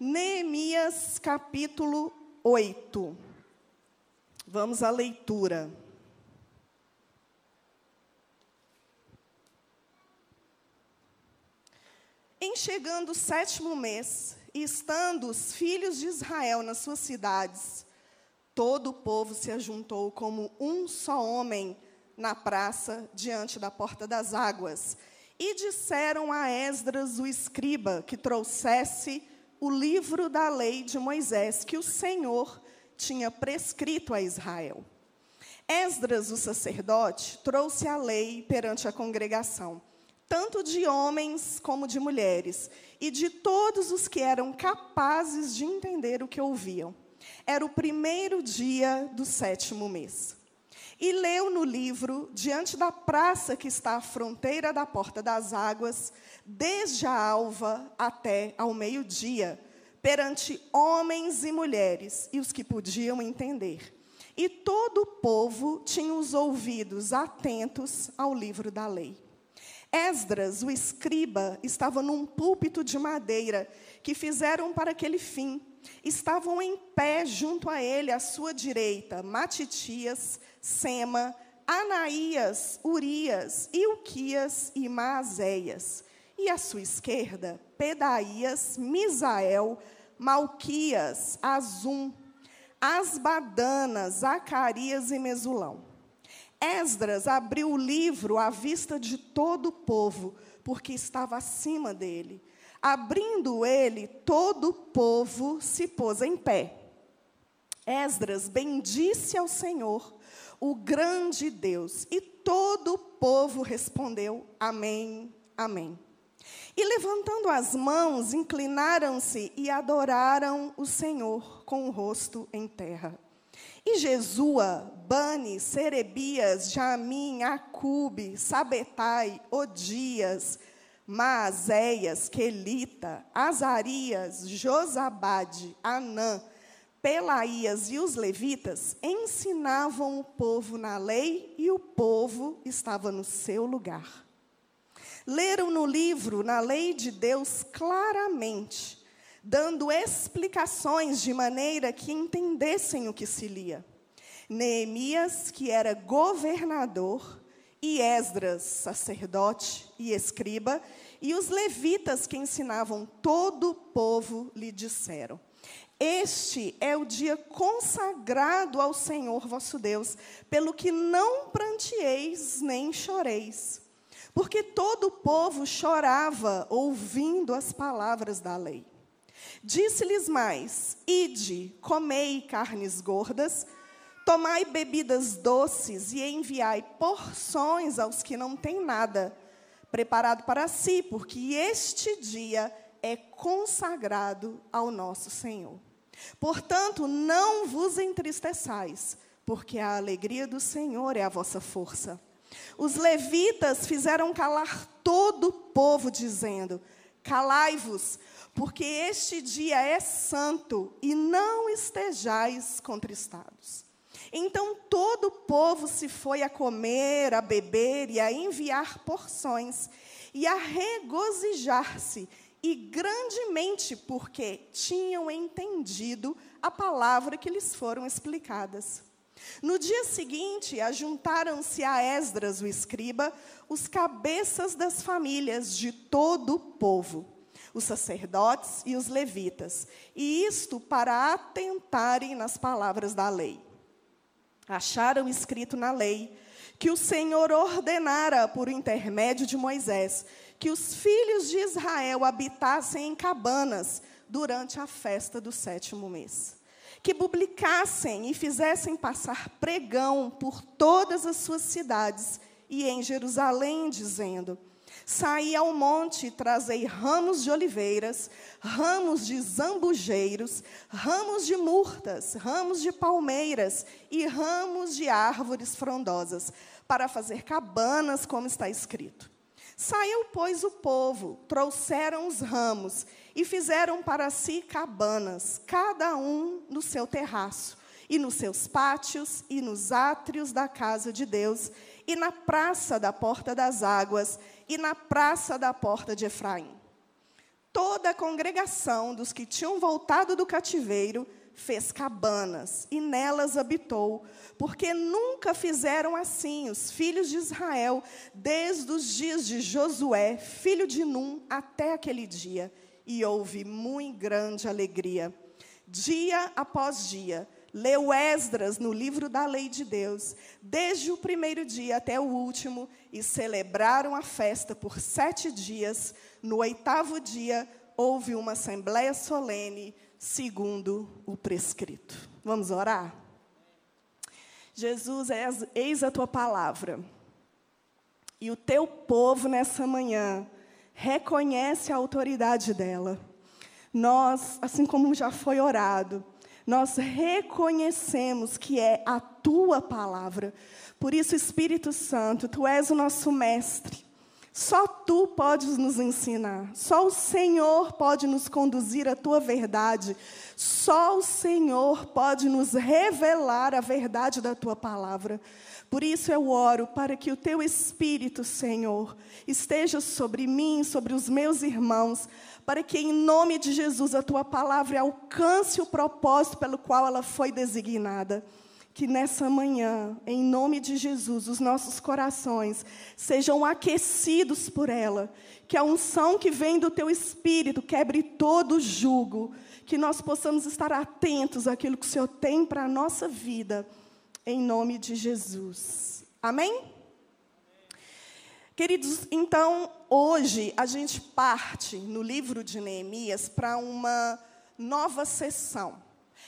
Neemias capítulo 8. Vamos à leitura. Em chegando o sétimo mês, e estando os filhos de Israel nas suas cidades, todo o povo se ajuntou como um só homem na praça diante da porta das águas. E disseram a Esdras, o escriba, que trouxesse o livro da lei de Moisés, que o Senhor tinha prescrito a Israel. Esdras, o sacerdote, trouxe a lei perante a congregação, tanto de homens como de mulheres, e de todos os que eram capazes de entender o que ouviam. Era o primeiro dia do sétimo mês. E leu no livro, diante da praça que está à fronteira da porta das águas, desde a alva até ao meio-dia, perante homens e mulheres e os que podiam entender. E todo o povo tinha os ouvidos atentos ao livro da lei. Esdras, o escriba, estava num púlpito de madeira que fizeram para aquele fim. Estavam em pé junto a ele, à sua direita, Matitias, Sema, Anaías, Urias, Ilquias e Maazéias. E à sua esquerda, Pedaías, Misael, Malquias, Azum, Asbadana, Zacarias e Mesulão. Esdras abriu o livro à vista de todo o povo, porque estava acima dele. Abrindo ele, todo o povo se pôs em pé. Esdras bendisse ao Senhor, o grande Deus, e todo o povo respondeu: Amém, Amém. E levantando as mãos, inclinaram-se e adoraram o Senhor com o rosto em terra. E Jesua, Bani, Serebias, Jamim, Acube, Sabetai, Odias, Maazéias, Quelita, Azarias, Josabade, Anã, Pelaías e os levitas ensinavam o povo na lei e o povo estava no seu lugar. Leram no livro, na lei de Deus, claramente dando explicações de maneira que entendessem o que se lia. Neemias, que era governador, e Esdras, sacerdote e escriba, e os levitas que ensinavam todo o povo lhe disseram: Este é o dia consagrado ao Senhor vosso Deus, pelo que não prantieis nem choreis. Porque todo o povo chorava ouvindo as palavras da lei. Disse-lhes mais: Ide, comei carnes gordas, tomai bebidas doces e enviai porções aos que não têm nada preparado para si, porque este dia é consagrado ao nosso Senhor. Portanto, não vos entristeçais, porque a alegria do Senhor é a vossa força. Os levitas fizeram calar todo o povo, dizendo: Calai-vos, porque este dia é santo e não estejais contristados. Então todo o povo se foi a comer, a beber e a enviar porções, e a regozijar-se, e grandemente, porque tinham entendido a palavra que lhes foram explicadas. No dia seguinte, ajuntaram-se a Esdras, o escriba, os cabeças das famílias de todo o povo os sacerdotes e os levitas, e isto para atentarem nas palavras da lei. Acharam escrito na lei que o Senhor ordenara por intermédio de Moisés que os filhos de Israel habitassem em cabanas durante a festa do sétimo mês. Que publicassem e fizessem passar pregão por todas as suas cidades e em Jerusalém, dizendo: Saí ao monte e trazei ramos de oliveiras, ramos de zambujeiros, ramos de murtas, ramos de palmeiras e ramos de árvores frondosas, para fazer cabanas, como está escrito. Saiu, pois, o povo, trouxeram os ramos e fizeram para si cabanas, cada um no seu terraço, e nos seus pátios, e nos átrios da casa de Deus, e na praça da porta das águas, e na praça da porta de Efraim. toda a congregação dos que tinham voltado do cativeiro fez cabanas e nelas habitou, porque nunca fizeram assim os filhos de Israel, desde os dias de Josué, filho de Num, até aquele dia. E houve muito grande alegria. Dia após dia, leu Esdras no livro da lei de Deus, desde o primeiro dia até o último, e celebraram a festa por sete dias. No oitavo dia, houve uma assembléia solene segundo o prescrito. Vamos orar? Jesus, eis a tua palavra. E o teu povo nessa manhã reconhece a autoridade dela. Nós, assim como já foi orado, nós reconhecemos que é a tua palavra. Por isso, Espírito Santo, tu és o nosso mestre. Só tu podes nos ensinar, só o Senhor pode nos conduzir à tua verdade, só o Senhor pode nos revelar a verdade da tua palavra. Por isso eu oro para que o teu Espírito, Senhor, esteja sobre mim, sobre os meus irmãos, para que em nome de Jesus a tua palavra alcance o propósito pelo qual ela foi designada que nessa manhã, em nome de Jesus, os nossos corações sejam aquecidos por ela, que a unção que vem do teu espírito quebre todo jugo, que nós possamos estar atentos àquilo que o Senhor tem para a nossa vida, em nome de Jesus. Amém? Queridos, então, hoje a gente parte no livro de Neemias para uma nova sessão.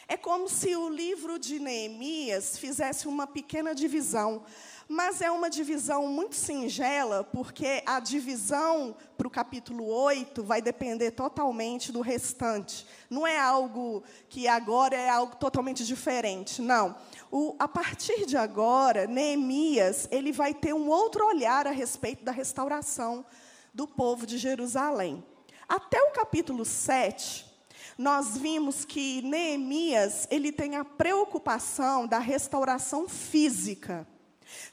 É como se o livro de Neemias fizesse uma pequena divisão, mas é uma divisão muito singela, porque a divisão para o capítulo 8 vai depender totalmente do restante. Não é algo que agora é algo totalmente diferente, não. O, a partir de agora, Neemias ele vai ter um outro olhar a respeito da restauração do povo de Jerusalém. Até o capítulo 7, nós vimos que Neemias, ele tem a preocupação da restauração física.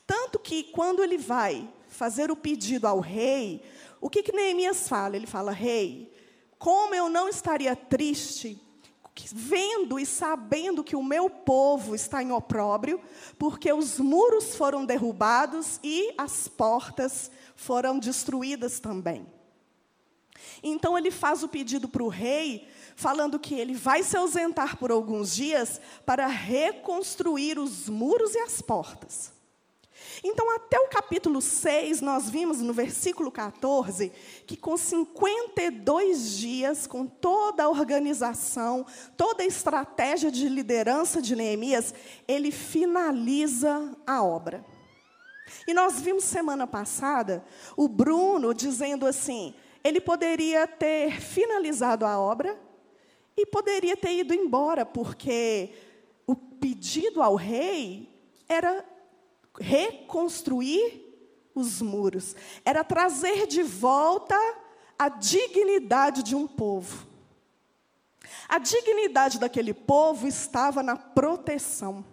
Tanto que quando ele vai fazer o pedido ao rei, o que, que Neemias fala? Ele fala, rei, como eu não estaria triste vendo e sabendo que o meu povo está em opróbrio, porque os muros foram derrubados e as portas foram destruídas também. Então ele faz o pedido para o rei falando que ele vai se ausentar por alguns dias para reconstruir os muros e as portas. Então, até o capítulo 6, nós vimos no versículo 14 que, com 52 dias, com toda a organização, toda a estratégia de liderança de Neemias, ele finaliza a obra. E nós vimos semana passada o Bruno dizendo assim: ele poderia ter finalizado a obra, e poderia ter ido embora, porque o pedido ao rei era reconstruir os muros, era trazer de volta a dignidade de um povo. A dignidade daquele povo estava na proteção.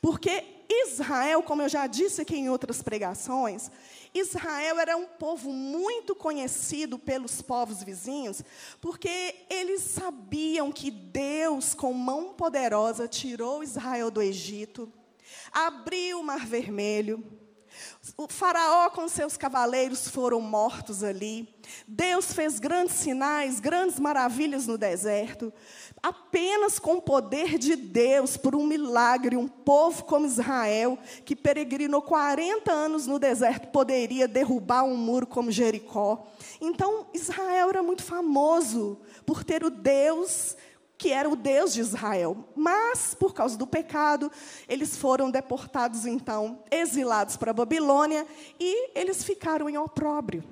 Porque Israel, como eu já disse aqui em outras pregações, Israel era um povo muito conhecido pelos povos vizinhos, porque eles sabiam que Deus, com mão poderosa, tirou Israel do Egito, abriu o Mar Vermelho, o Faraó com seus cavaleiros foram mortos ali. Deus fez grandes sinais, grandes maravilhas no deserto. Apenas com o poder de Deus, por um milagre, um povo como Israel, que peregrinou 40 anos no deserto, poderia derrubar um muro como Jericó. Então, Israel era muito famoso por ter o Deus que era o Deus de Israel. Mas, por causa do pecado, eles foram deportados, então, exilados para a Babilônia, e eles ficaram em opróbrio.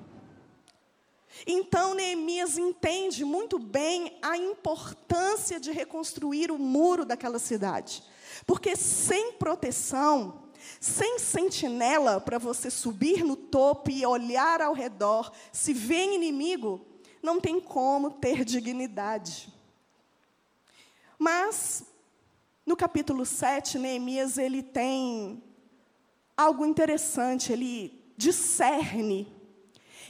Então, Neemias entende muito bem a importância de reconstruir o muro daquela cidade. Porque sem proteção, sem sentinela para você subir no topo e olhar ao redor, se vem inimigo, não tem como ter dignidade. Mas, no capítulo 7, Neemias ele tem algo interessante, ele discerne,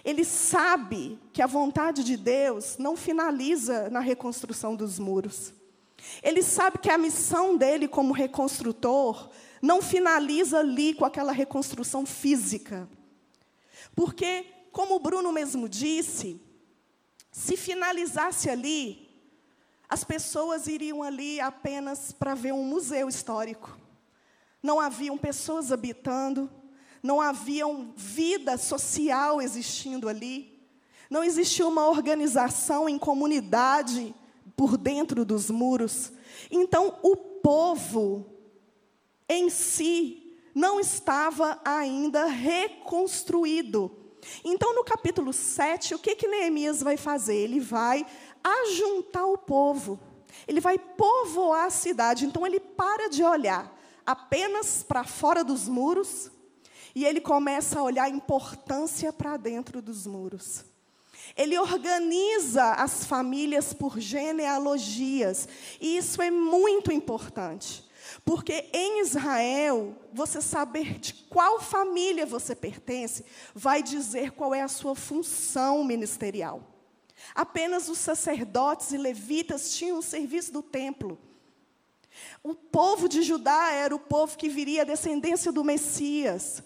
Ele sabe que a vontade de Deus não finaliza na reconstrução dos muros. Ele sabe que a missão dele como reconstrutor não finaliza ali com aquela reconstrução física. Porque, como o Bruno mesmo disse, se finalizasse ali, as pessoas iriam ali apenas para ver um museu histórico. Não haviam pessoas habitando, não havia vida social existindo ali, não existia uma organização em comunidade por dentro dos muros. Então, o povo em si não estava ainda reconstruído. Então, no capítulo 7, o que, que Neemias vai fazer? Ele vai ajuntar o povo, ele vai povoar a cidade. Então, ele para de olhar apenas para fora dos muros e ele começa a olhar a importância para dentro dos muros. Ele organiza as famílias por genealogias, e isso é muito importante. Porque em Israel, você saber de qual família você pertence, vai dizer qual é a sua função ministerial. Apenas os sacerdotes e levitas tinham o serviço do templo. O povo de Judá era o povo que viria a descendência do Messias.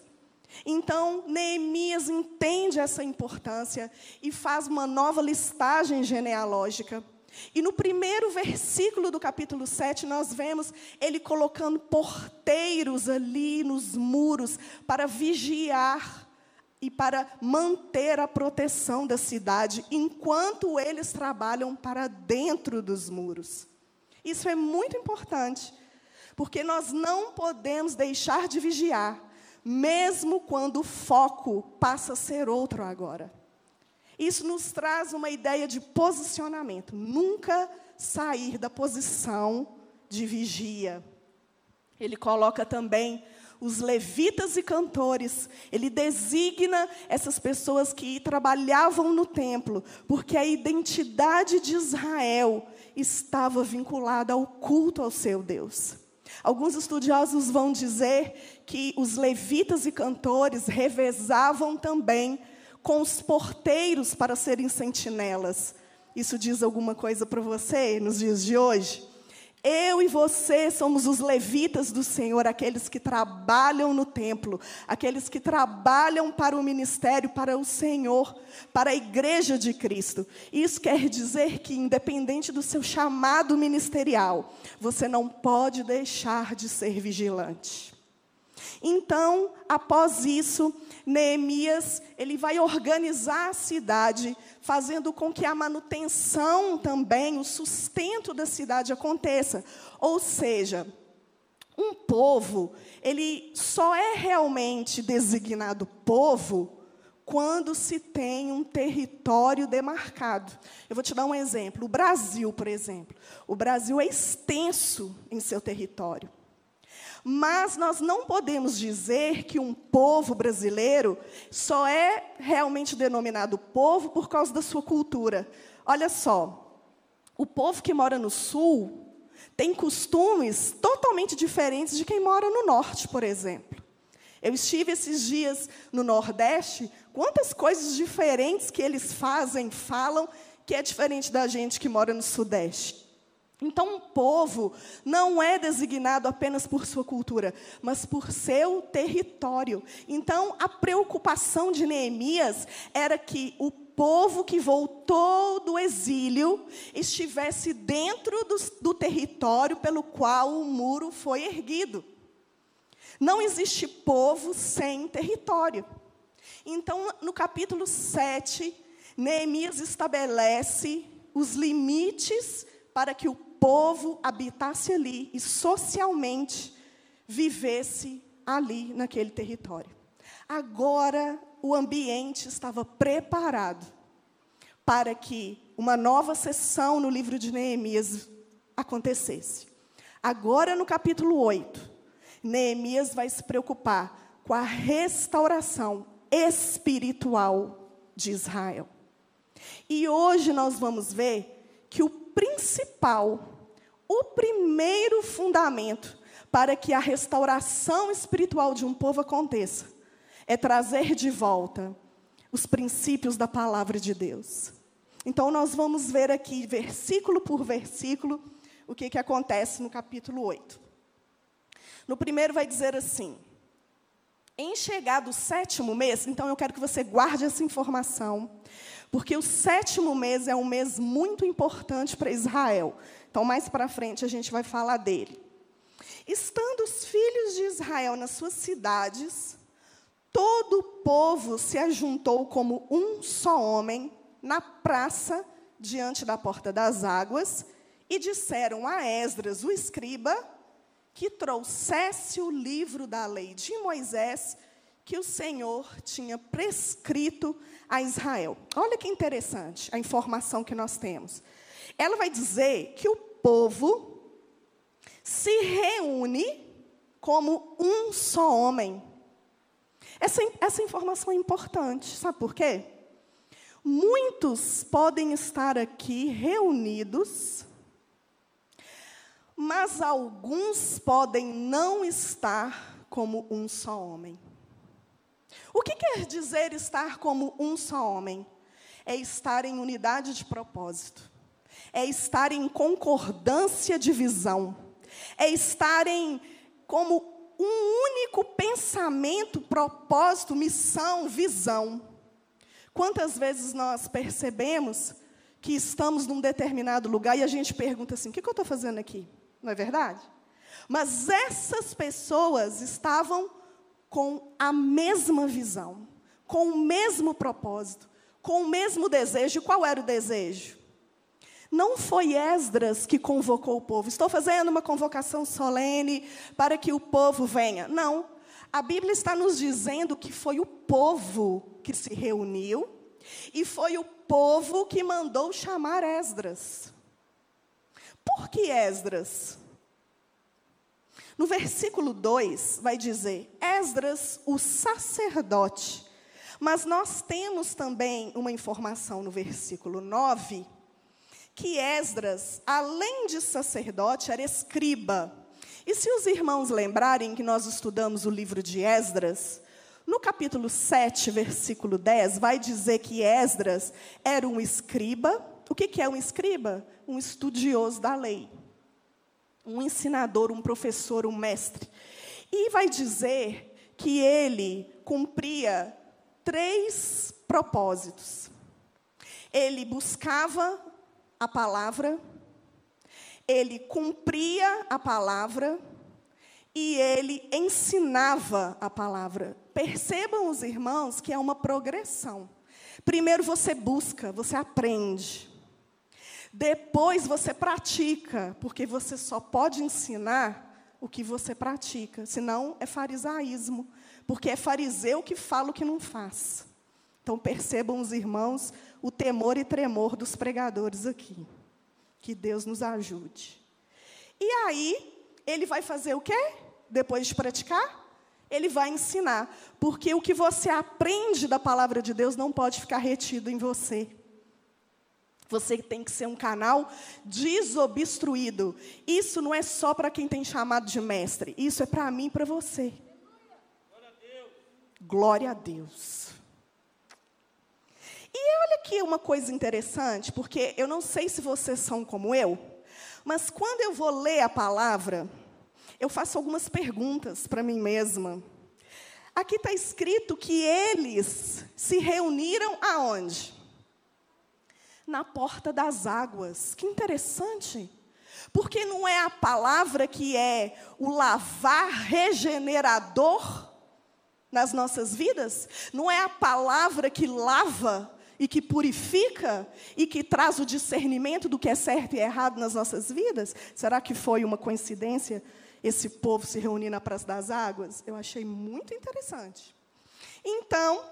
Então, Neemias entende essa importância e faz uma nova listagem genealógica. E no primeiro versículo do capítulo 7, nós vemos ele colocando porteiros ali nos muros para vigiar e para manter a proteção da cidade, enquanto eles trabalham para dentro dos muros. Isso é muito importante, porque nós não podemos deixar de vigiar mesmo quando o foco passa a ser outro agora. Isso nos traz uma ideia de posicionamento, nunca sair da posição de vigia. Ele coloca também os levitas e cantores, ele designa essas pessoas que trabalhavam no templo, porque a identidade de Israel estava vinculada ao culto ao seu Deus. Alguns estudiosos vão dizer que os levitas e cantores revezavam também com os porteiros para serem sentinelas. Isso diz alguma coisa para você nos dias de hoje? Eu e você somos os levitas do Senhor, aqueles que trabalham no templo, aqueles que trabalham para o ministério, para o Senhor, para a igreja de Cristo. Isso quer dizer que, independente do seu chamado ministerial, você não pode deixar de ser vigilante. Então, após isso, Neemias, ele vai organizar a cidade, fazendo com que a manutenção também, o sustento da cidade aconteça. Ou seja, um povo, ele só é realmente designado povo quando se tem um território demarcado. Eu vou te dar um exemplo. O Brasil, por exemplo. O Brasil é extenso em seu território. Mas nós não podemos dizer que um povo brasileiro só é realmente denominado povo por causa da sua cultura. Olha só, o povo que mora no sul tem costumes totalmente diferentes de quem mora no norte, por exemplo. Eu estive esses dias no Nordeste, quantas coisas diferentes que eles fazem, falam, que é diferente da gente que mora no Sudeste. Então, um povo não é designado apenas por sua cultura, mas por seu território. Então, a preocupação de Neemias era que o povo que voltou do exílio estivesse dentro do, do território pelo qual o muro foi erguido. Não existe povo sem território. Então, no capítulo 7, Neemias estabelece os limites para que o povo habitasse ali e socialmente vivesse ali naquele território. Agora o ambiente estava preparado para que uma nova sessão no livro de Neemias acontecesse. Agora no capítulo 8, Neemias vai se preocupar com a restauração espiritual de Israel. E hoje nós vamos ver que o principal o primeiro fundamento para que a restauração espiritual de um povo aconteça é trazer de volta os princípios da palavra de Deus. Então, nós vamos ver aqui, versículo por versículo, o que, que acontece no capítulo 8. No primeiro, vai dizer assim: em chegado o sétimo mês, então eu quero que você guarde essa informação, porque o sétimo mês é um mês muito importante para Israel. Então, mais para frente, a gente vai falar dele. Estando os filhos de Israel nas suas cidades, todo o povo se ajuntou como um só homem na praça diante da porta das águas e disseram a Esdras, o escriba, que trouxesse o livro da lei de Moisés que o Senhor tinha prescrito a Israel. Olha que interessante a informação que nós temos. Ela vai dizer que o povo se reúne como um só homem. Essa, essa informação é importante, sabe por quê? Muitos podem estar aqui reunidos mas alguns podem não estar como um só homem. O que quer dizer estar como um só homem? É estar em unidade de propósito, é estar em concordância de visão, é estar em como um único pensamento, propósito, missão, visão. Quantas vezes nós percebemos que estamos num determinado lugar e a gente pergunta assim: o que, que eu estou fazendo aqui? não é verdade? Mas essas pessoas estavam com a mesma visão, com o mesmo propósito, com o mesmo desejo. Qual era o desejo? Não foi Esdras que convocou o povo. Estou fazendo uma convocação solene para que o povo venha. Não. A Bíblia está nos dizendo que foi o povo que se reuniu e foi o povo que mandou chamar Esdras. Por que Esdras? No versículo 2 vai dizer: Esdras, o sacerdote. Mas nós temos também uma informação no versículo 9, que Esdras, além de sacerdote, era escriba. E se os irmãos lembrarem que nós estudamos o livro de Esdras, no capítulo 7, versículo 10, vai dizer que Esdras era um escriba. O que é um escriba? Um estudioso da lei um ensinador, um professor, um mestre. E vai dizer que ele cumpria três propósitos. Ele buscava a palavra, ele cumpria a palavra e ele ensinava a palavra. Percebam os irmãos que é uma progressão. Primeiro você busca, você aprende. Depois você pratica, porque você só pode ensinar o que você pratica, senão é farisaísmo, porque é fariseu que fala o que não faz. Então percebam os irmãos o temor e tremor dos pregadores aqui. Que Deus nos ajude. E aí, ele vai fazer o quê? Depois de praticar? Ele vai ensinar, porque o que você aprende da palavra de Deus não pode ficar retido em você. Você tem que ser um canal desobstruído. Isso não é só para quem tem chamado de mestre. Isso é para mim e para você. Glória a Deus. E olha aqui uma coisa interessante, porque eu não sei se vocês são como eu, mas quando eu vou ler a palavra, eu faço algumas perguntas para mim mesma. Aqui está escrito que eles se reuniram aonde? Na porta das águas. Que interessante. Porque não é a palavra que é o lavar regenerador nas nossas vidas? Não é a palavra que lava e que purifica e que traz o discernimento do que é certo e errado nas nossas vidas? Será que foi uma coincidência esse povo se reunir na Praça das Águas? Eu achei muito interessante. Então,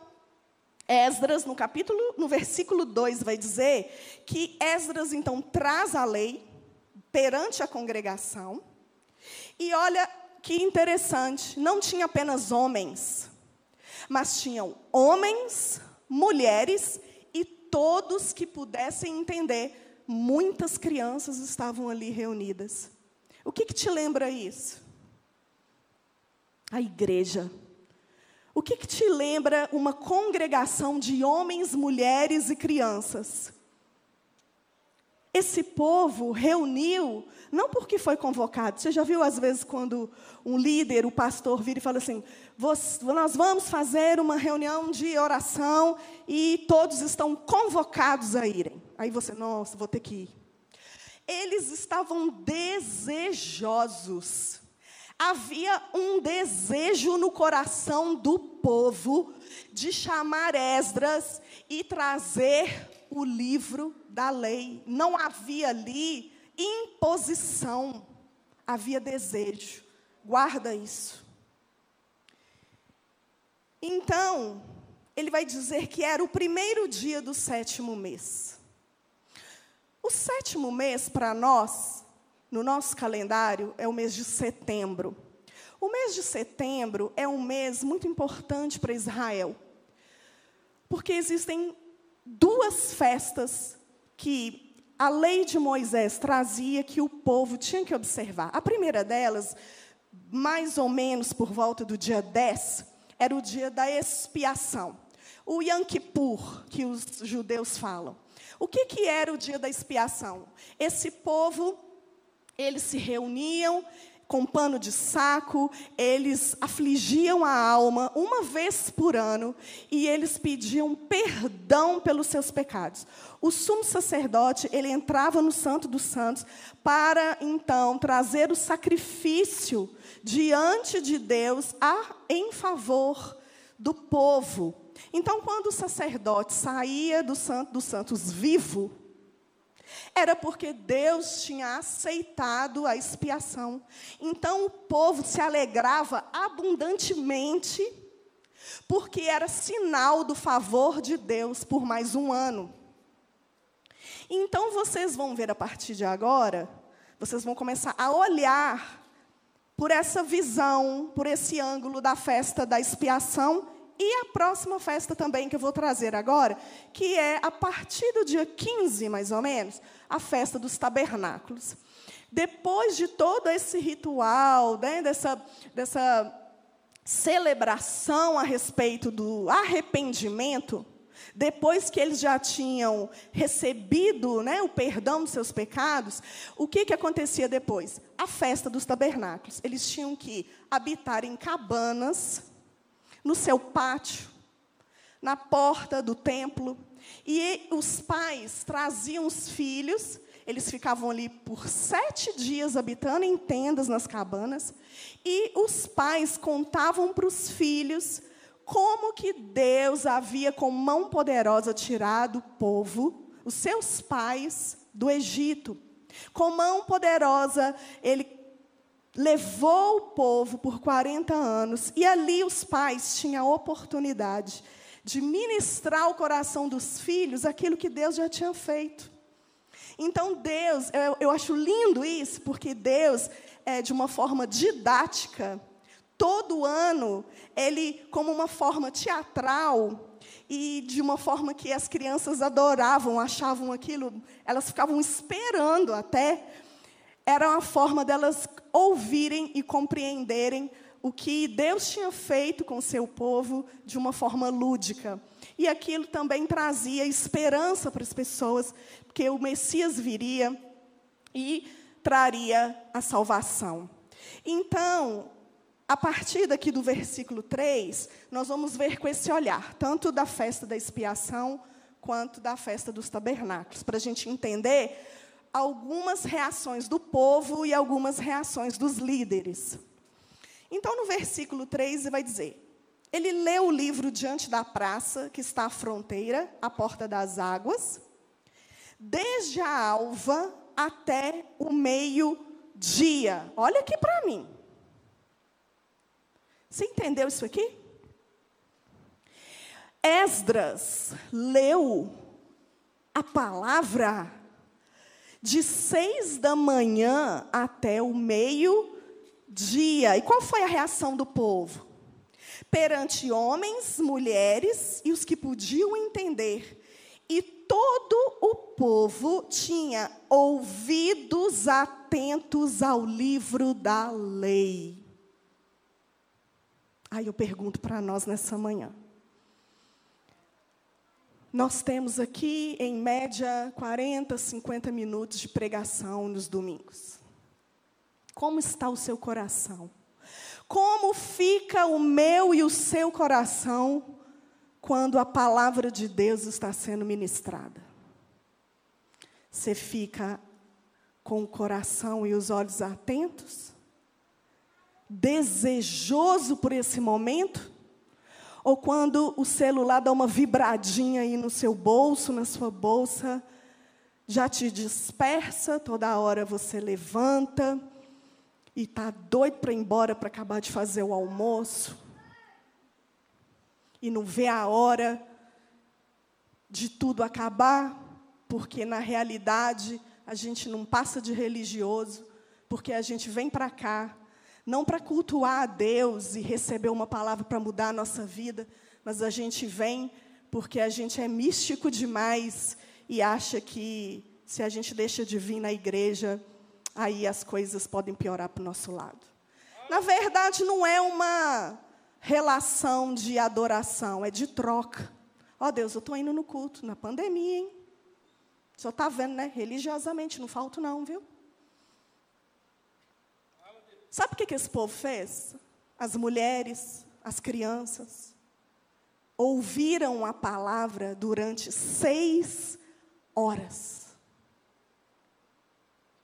Esdras, no capítulo, no versículo 2, vai dizer que Esdras então traz a lei perante a congregação. E olha que interessante, não tinha apenas homens, mas tinham homens, mulheres e todos que pudessem entender. Muitas crianças estavam ali reunidas. O que, que te lembra isso? A igreja O que, que te lembra uma congregação de homens, mulheres e crianças? Esse povo reuniu, não porque foi convocado. Você já viu, às vezes, quando um líder, o pastor, vira e fala assim: Nós vamos fazer uma reunião de oração e todos estão convocados a irem. Aí você, nossa, vou ter que ir. Eles estavam desejosos. Havia um desejo no coração do povo de chamar Esdras e trazer o livro da lei. Não havia ali imposição, havia desejo. Guarda isso. Então, ele vai dizer que era o primeiro dia do sétimo mês. O sétimo mês, para nós, no nosso calendário, é o mês de setembro. O mês de setembro é um mês muito importante para Israel, porque existem duas festas que a lei de Moisés trazia que o povo tinha que observar. A primeira delas, mais ou menos por volta do dia 10, era o dia da expiação. O Yom Kippur, que os judeus falam. O que, que era o dia da expiação? Esse povo, eles se reuniam, com pano de saco, eles afligiam a alma uma vez por ano e eles pediam perdão pelos seus pecados. O sumo sacerdote, ele entrava no Santo dos Santos para então trazer o sacrifício diante de Deus a, em favor do povo. Então, quando o sacerdote saía do Santo dos Santos vivo, era porque Deus tinha aceitado a expiação. Então o povo se alegrava abundantemente, porque era sinal do favor de Deus por mais um ano. Então vocês vão ver a partir de agora, vocês vão começar a olhar por essa visão, por esse ângulo da festa da expiação e a próxima festa também que eu vou trazer agora, que é a partir do dia 15, mais ou menos, a festa dos tabernáculos. Depois de todo esse ritual, né, dessa, dessa celebração a respeito do arrependimento, depois que eles já tinham recebido né, o perdão dos seus pecados, o que, que acontecia depois? A festa dos tabernáculos. Eles tinham que habitar em cabanas no seu pátio, na porta do templo. E os pais traziam os filhos, eles ficavam ali por sete dias habitando em tendas nas cabanas, e os pais contavam para os filhos como que Deus havia com mão poderosa tirado o povo, os seus pais, do Egito. Com mão poderosa, ele levou o povo por 40 anos, e ali os pais tinham a oportunidade de ministrar ao coração dos filhos aquilo que Deus já tinha feito. Então, Deus, eu, eu acho lindo isso, porque Deus, é, de uma forma didática, todo ano, ele, como uma forma teatral, e de uma forma que as crianças adoravam, achavam aquilo, elas ficavam esperando até era uma forma delas ouvirem e compreenderem o que Deus tinha feito com seu povo de uma forma lúdica. E aquilo também trazia esperança para as pessoas, porque o Messias viria e traria a salvação. Então, a partir daqui do versículo 3, nós vamos ver com esse olhar, tanto da festa da expiação, quanto da festa dos tabernáculos, para a gente entender algumas reações do povo e algumas reações dos líderes. Então, no versículo 3, ele vai dizer: Ele leu o livro diante da praça, que está à fronteira, à porta das águas, desde a alva até o meio-dia. Olha aqui para mim. Você entendeu isso aqui? Esdras leu a palavra de seis da manhã até o meio-dia. E qual foi a reação do povo? Perante homens, mulheres e os que podiam entender. E todo o povo tinha ouvidos atentos ao livro da lei. Aí eu pergunto para nós nessa manhã. Nós temos aqui, em média, 40, 50 minutos de pregação nos domingos. Como está o seu coração? Como fica o meu e o seu coração quando a palavra de Deus está sendo ministrada? Você fica com o coração e os olhos atentos? Desejoso por esse momento? Ou quando o celular dá uma vibradinha aí no seu bolso, na sua bolsa, já te dispersa, toda hora você levanta e está doido para ir embora para acabar de fazer o almoço, e não vê a hora de tudo acabar, porque na realidade a gente não passa de religioso, porque a gente vem para cá, não para cultuar a Deus e receber uma palavra para mudar a nossa vida, mas a gente vem porque a gente é místico demais e acha que se a gente deixa de vir na igreja, aí as coisas podem piorar para o nosso lado. Na verdade, não é uma relação de adoração, é de troca. Ó oh, Deus, eu estou indo no culto, na pandemia, hein? O senhor está vendo, né? Religiosamente, não falto não, viu? Sabe o que, que esse povo fez? As mulheres, as crianças, ouviram a palavra durante seis horas.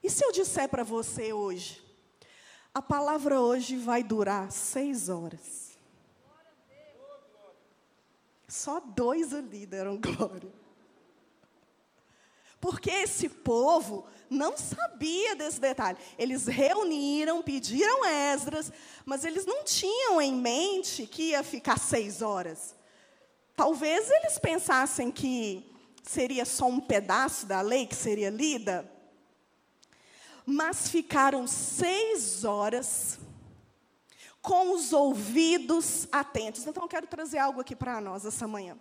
E se eu disser para você hoje, a palavra hoje vai durar seis horas? Só dois ali deram glória. Porque esse povo não sabia desse detalhe. Eles reuniram, pediram Esdras, mas eles não tinham em mente que ia ficar seis horas. Talvez eles pensassem que seria só um pedaço da lei que seria lida, mas ficaram seis horas com os ouvidos atentos. Então, eu quero trazer algo aqui para nós essa manhã.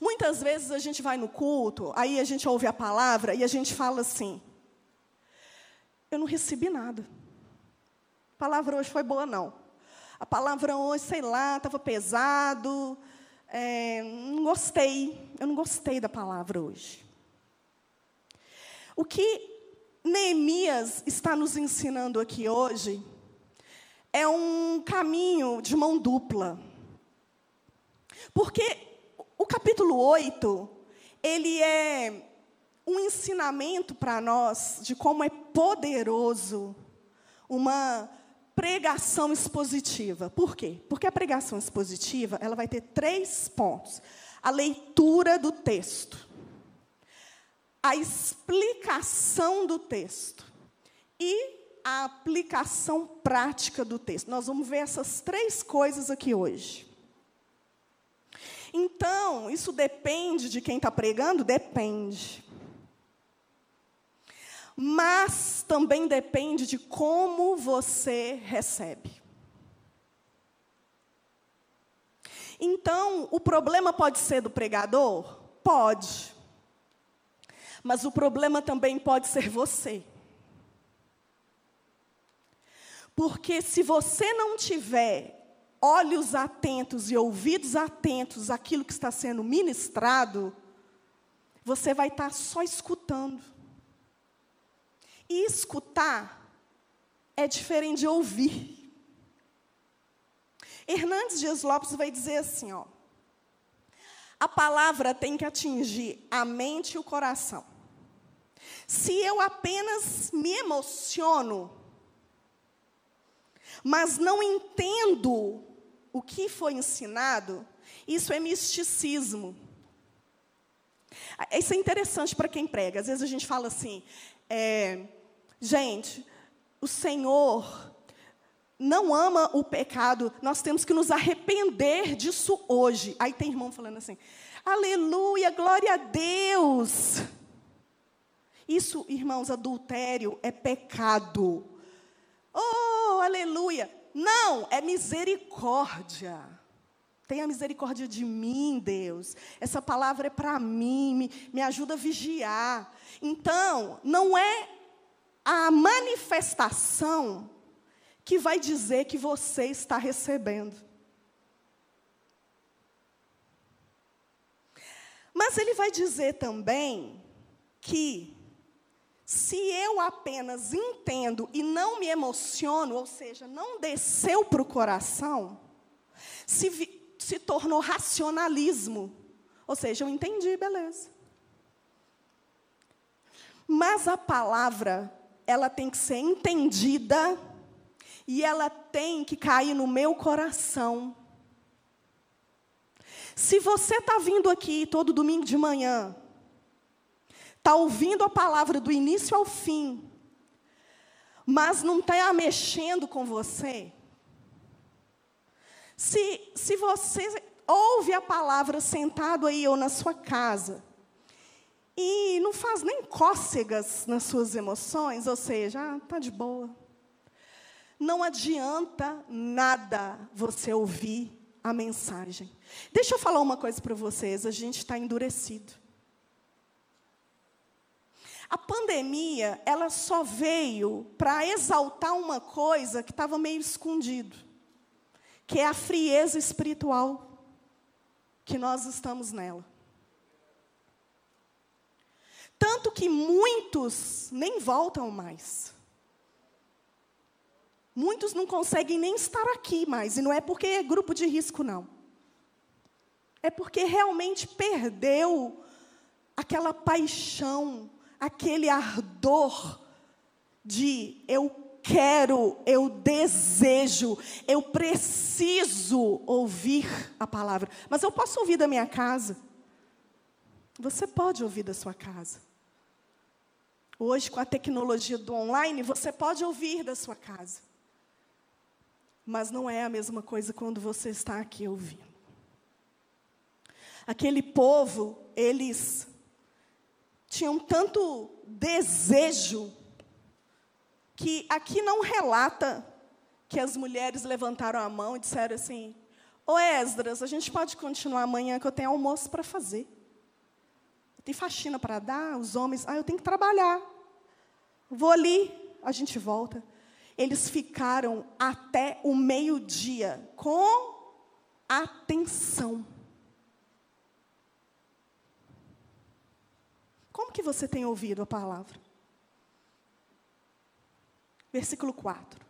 Muitas vezes a gente vai no culto, aí a gente ouve a palavra e a gente fala assim: Eu não recebi nada. A palavra hoje foi boa, não. A palavra hoje, sei lá, estava pesado. É, não gostei. Eu não gostei da palavra hoje. O que Neemias está nos ensinando aqui hoje é um caminho de mão dupla. Porque capítulo 8, ele é um ensinamento para nós de como é poderoso uma pregação expositiva. Por quê? Porque a pregação expositiva, ela vai ter três pontos. A leitura do texto a explicação do texto e a aplicação prática do texto. Nós vamos ver essas três coisas aqui hoje. Então, isso depende de quem está pregando? Depende. Mas também depende de como você recebe. Então, o problema pode ser do pregador? Pode. Mas o problema também pode ser você. Porque se você não tiver olhos atentos e ouvidos atentos àquilo que está sendo ministrado, você vai estar só escutando. E escutar é diferente de ouvir. Hernandes Dias Lopes vai dizer assim, ó. A palavra tem que atingir a mente e o coração. Se eu apenas me emociono, mas não entendo o que foi ensinado, isso é misticismo. Isso é interessante para quem prega. Às vezes a gente fala assim, é, gente, o Senhor não ama o pecado, nós temos que nos arrepender disso hoje. Aí tem irmão falando assim, aleluia, glória a Deus. Isso, irmãos, adultério é pecado. Oh, aleluia! Não, é misericórdia. Tenha misericórdia de mim, Deus. Essa palavra é para mim, me, me ajuda a vigiar. Então, não é a manifestação que vai dizer que você está recebendo. Mas ele vai dizer também que se eu apenas entendo e não me emociono, ou seja, não desceu para o coração, se, vi, se tornou racionalismo. Ou seja, eu entendi, beleza. Mas a palavra, ela tem que ser entendida e ela tem que cair no meu coração. Se você está vindo aqui todo domingo de manhã, está ouvindo a palavra do início ao fim, mas não está mexendo com você, se, se você ouve a palavra sentado aí ou na sua casa, e não faz nem cócegas nas suas emoções, ou seja, ah, tá de boa. Não adianta nada você ouvir a mensagem. Deixa eu falar uma coisa para vocês, a gente está endurecido. A pandemia, ela só veio para exaltar uma coisa que estava meio escondido, que é a frieza espiritual que nós estamos nela. Tanto que muitos nem voltam mais. Muitos não conseguem nem estar aqui mais, e não é porque é grupo de risco, não. É porque realmente perdeu aquela paixão, aquele ardor de eu quero, eu desejo, eu preciso ouvir a palavra. Mas eu posso ouvir da minha casa. Você pode ouvir da sua casa. Hoje, com a tecnologia do online, você pode ouvir da sua casa. Mas não é a mesma coisa quando você está aqui ouvindo. Aquele povo, eles tinham tanto desejo que aqui não relata que as mulheres levantaram a mão e disseram assim: Ô Esdras, a gente pode continuar amanhã que eu tenho almoço para fazer. Tem faxina para dar, os homens, ah, eu tenho que trabalhar. Vou ali, a gente volta. Eles ficaram até o meio-dia com atenção. Como que você tem ouvido a palavra? Versículo 4.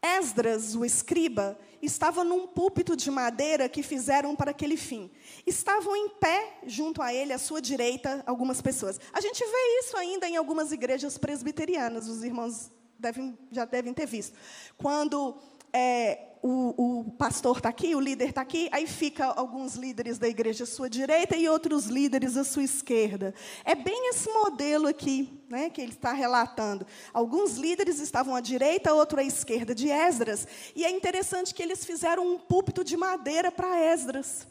Esdras, o escriba, estava num púlpito de madeira que fizeram para aquele fim. Estavam em pé junto a ele, à sua direita, algumas pessoas. A gente vê isso ainda em algumas igrejas presbiterianas, os irmãos devem, já devem ter visto. Quando é, o, o, pastor está aqui, o líder está aqui, aí fica alguns líderes da igreja à sua direita e outros líderes à sua esquerda. É bem esse modelo aqui né, que ele está relatando. Alguns líderes estavam à direita, outro à esquerda de Esdras. E é interessante que eles fizeram um púlpito de madeira para Esdras.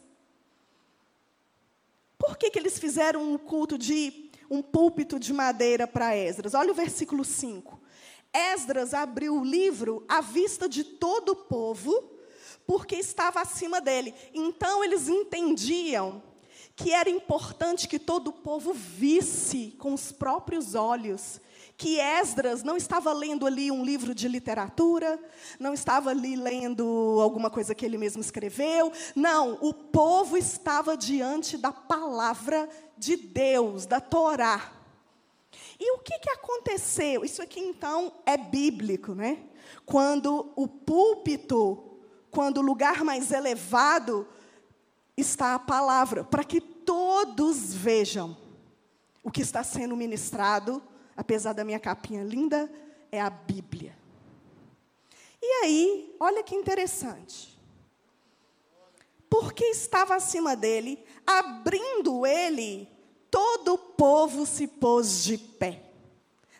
Por que, que eles fizeram um culto de um púlpito de madeira para Esdras? Olha o versículo 5. Esdras abriu o livro à vista de todo o povo, porque estava acima dele. Então eles entendiam que era importante que todo o povo visse com os próprios olhos que Esdras não estava lendo ali um livro de literatura, não estava ali lendo alguma coisa que ele mesmo escreveu. Não, o povo estava diante da palavra de Deus, da Torá. E o que, que aconteceu? Isso aqui, então, é bíblico, né? Quando o púlpito, quando o lugar mais elevado está a palavra, para que todos vejam o que está sendo ministrado, apesar da minha capinha linda, é a Bíblia. E aí, olha que interessante. Porque estava acima dele, abrindo ele todo o povo se pôs de pé.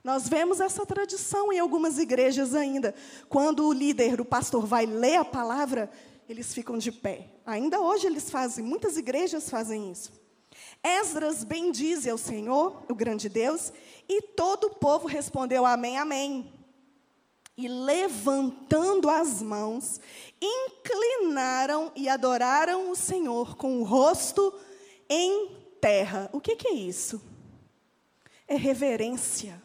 Nós vemos essa tradição em algumas igrejas ainda. Quando o líder, o pastor, vai ler a palavra, eles ficam de pé. Ainda hoje eles fazem, muitas igrejas fazem isso. Esdras bendize ao Senhor, o grande Deus, e todo o povo respondeu amém, amém. E levantando as mãos, inclinaram e adoraram o Senhor com o rosto em terra. O que, que é isso? É reverência.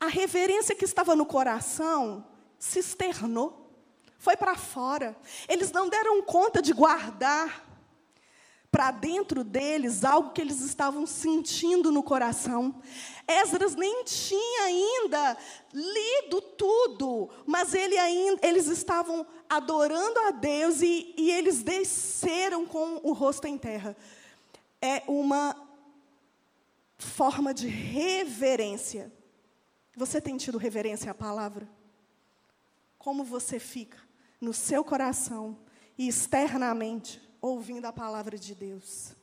A reverência que estava no coração se externou, foi para fora. Eles não deram conta de guardar para dentro deles algo que eles estavam sentindo no coração. Esdras nem tinha ainda lido tudo, mas ele ainda, eles estavam adorando a Deus e, e eles desceram com o rosto em terra. É uma forma de reverência. Você tem tido reverência à palavra? Como você fica no seu coração e externamente ouvindo a palavra de Deus?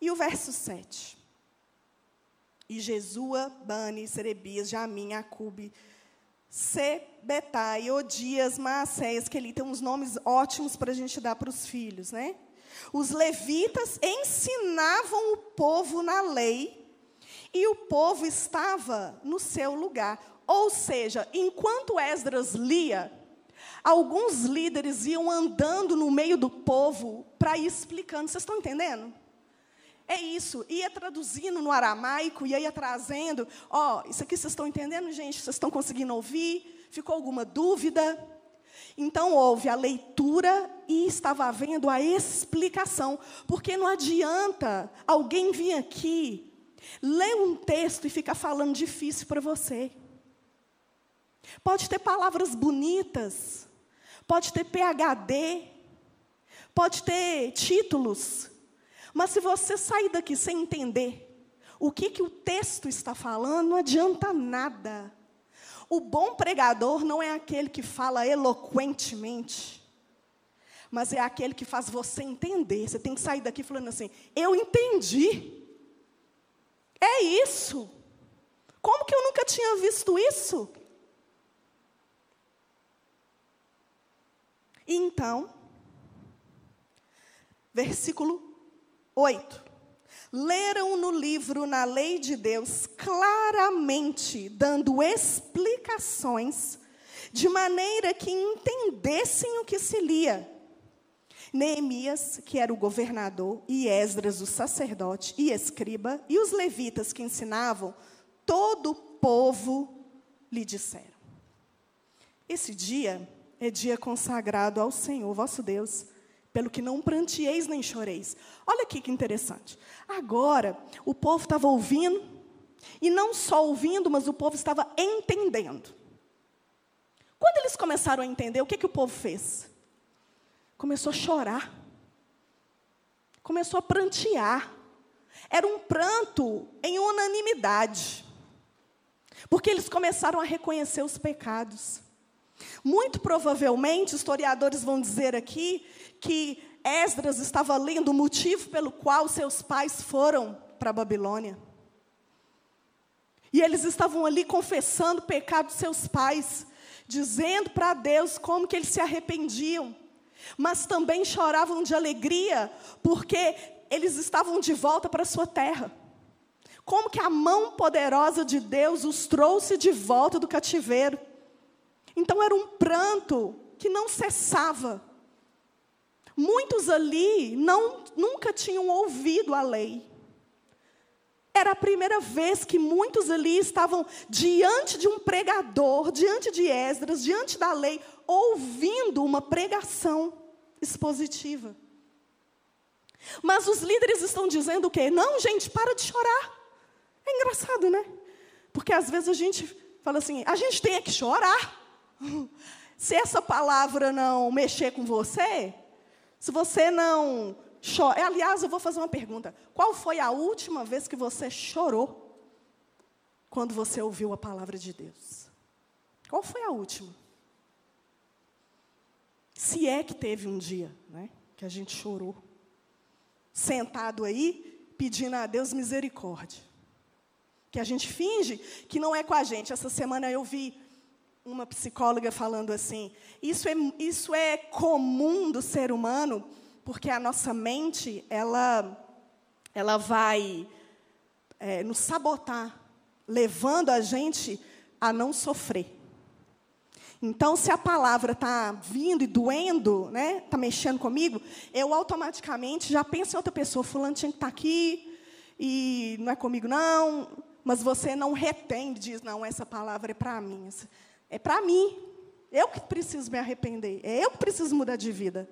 E o verso 7. E Jesua, Bani, Serebias, Jamim, Acube, Sebetai, Odias, Maacéias, que ele tem uns nomes ótimos para a gente dar para os filhos, né? Os levitas ensinavam o povo na lei e o povo estava no seu lugar. Ou seja, enquanto Esdras lia, alguns líderes iam andando no meio do povo para ir explicando. Vocês estão entendendo? É isso, ia traduzindo no aramaico, ia, ia trazendo. Ó, oh, isso aqui vocês estão entendendo, gente? Vocês estão conseguindo ouvir? Ficou alguma dúvida? Então houve a leitura e estava havendo a explicação, porque não adianta alguém vir aqui, ler um texto e ficar falando difícil para você. Pode ter palavras bonitas, pode ter PhD, pode ter títulos, mas se você sair daqui sem entender o que, que o texto está falando, não adianta nada. O bom pregador não é aquele que fala eloquentemente, mas é aquele que faz você entender. Você tem que sair daqui falando assim: eu entendi. É isso. Como que eu nunca tinha visto isso? Então, versículo 8. Leram no livro, na lei de Deus, claramente, dando explicações, de maneira que entendessem o que se lia. Neemias, que era o governador, e Esdras, o sacerdote e escriba, e os levitas que ensinavam, todo o povo lhe disseram: Esse dia é dia consagrado ao Senhor vosso Deus pelo que não prantieis nem choreis. Olha aqui que interessante. Agora, o povo estava ouvindo, e não só ouvindo, mas o povo estava entendendo. Quando eles começaram a entender, o que, que o povo fez? Começou a chorar. Começou a prantear. Era um pranto em unanimidade. Porque eles começaram a reconhecer os pecados. Muito provavelmente, historiadores vão dizer aqui que Esdras estava lendo o motivo pelo qual seus pais foram para a Babilônia. E eles estavam ali confessando o pecado dos seus pais, dizendo para Deus como que eles se arrependiam, mas também choravam de alegria, porque eles estavam de volta para sua terra. Como que a mão poderosa de Deus os trouxe de volta do cativeiro. Então era um pranto que não cessava. Muitos ali não, nunca tinham ouvido a lei. Era a primeira vez que muitos ali estavam diante de um pregador, diante de Esdras, diante da lei, ouvindo uma pregação expositiva. Mas os líderes estão dizendo o quê? Não, gente, para de chorar. É engraçado, né? Porque às vezes a gente fala assim, a gente tem que chorar. Se essa palavra não mexer com você, se você não chora. Aliás, eu vou fazer uma pergunta. Qual foi a última vez que você chorou quando você ouviu a palavra de Deus? Qual foi a última? Se é que teve um dia, né, que a gente chorou, sentado aí, pedindo a Deus misericórdia. Que a gente finge que não é com a gente. Essa semana eu vi uma psicóloga falando assim: isso é, isso é comum do ser humano, porque a nossa mente ela, ela vai é, nos sabotar, levando a gente a não sofrer. Então, se a palavra está vindo e doendo, né, está mexendo comigo, eu automaticamente já penso em outra pessoa. Fulano tinha que estar tá aqui e não é comigo, não. Mas você não retém, diz, não, essa palavra é para mim. É para mim. Eu que preciso me arrepender. É eu que preciso mudar de vida.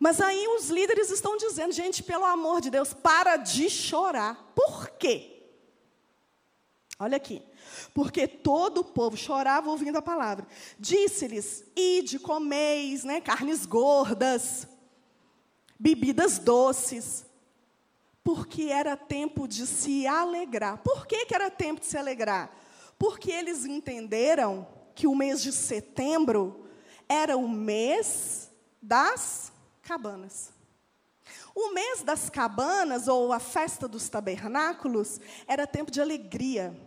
Mas aí os líderes estão dizendo, gente, pelo amor de Deus, para de chorar. Por quê? Olha aqui. Porque todo o povo chorava ouvindo a palavra. Disse-lhes: Ide, comeis, né, carnes gordas, bebidas doces, porque era tempo de se alegrar. Por que, que era tempo de se alegrar? Porque eles entenderam que o mês de setembro era o mês das cabanas. O mês das cabanas, ou a festa dos tabernáculos, era tempo de alegria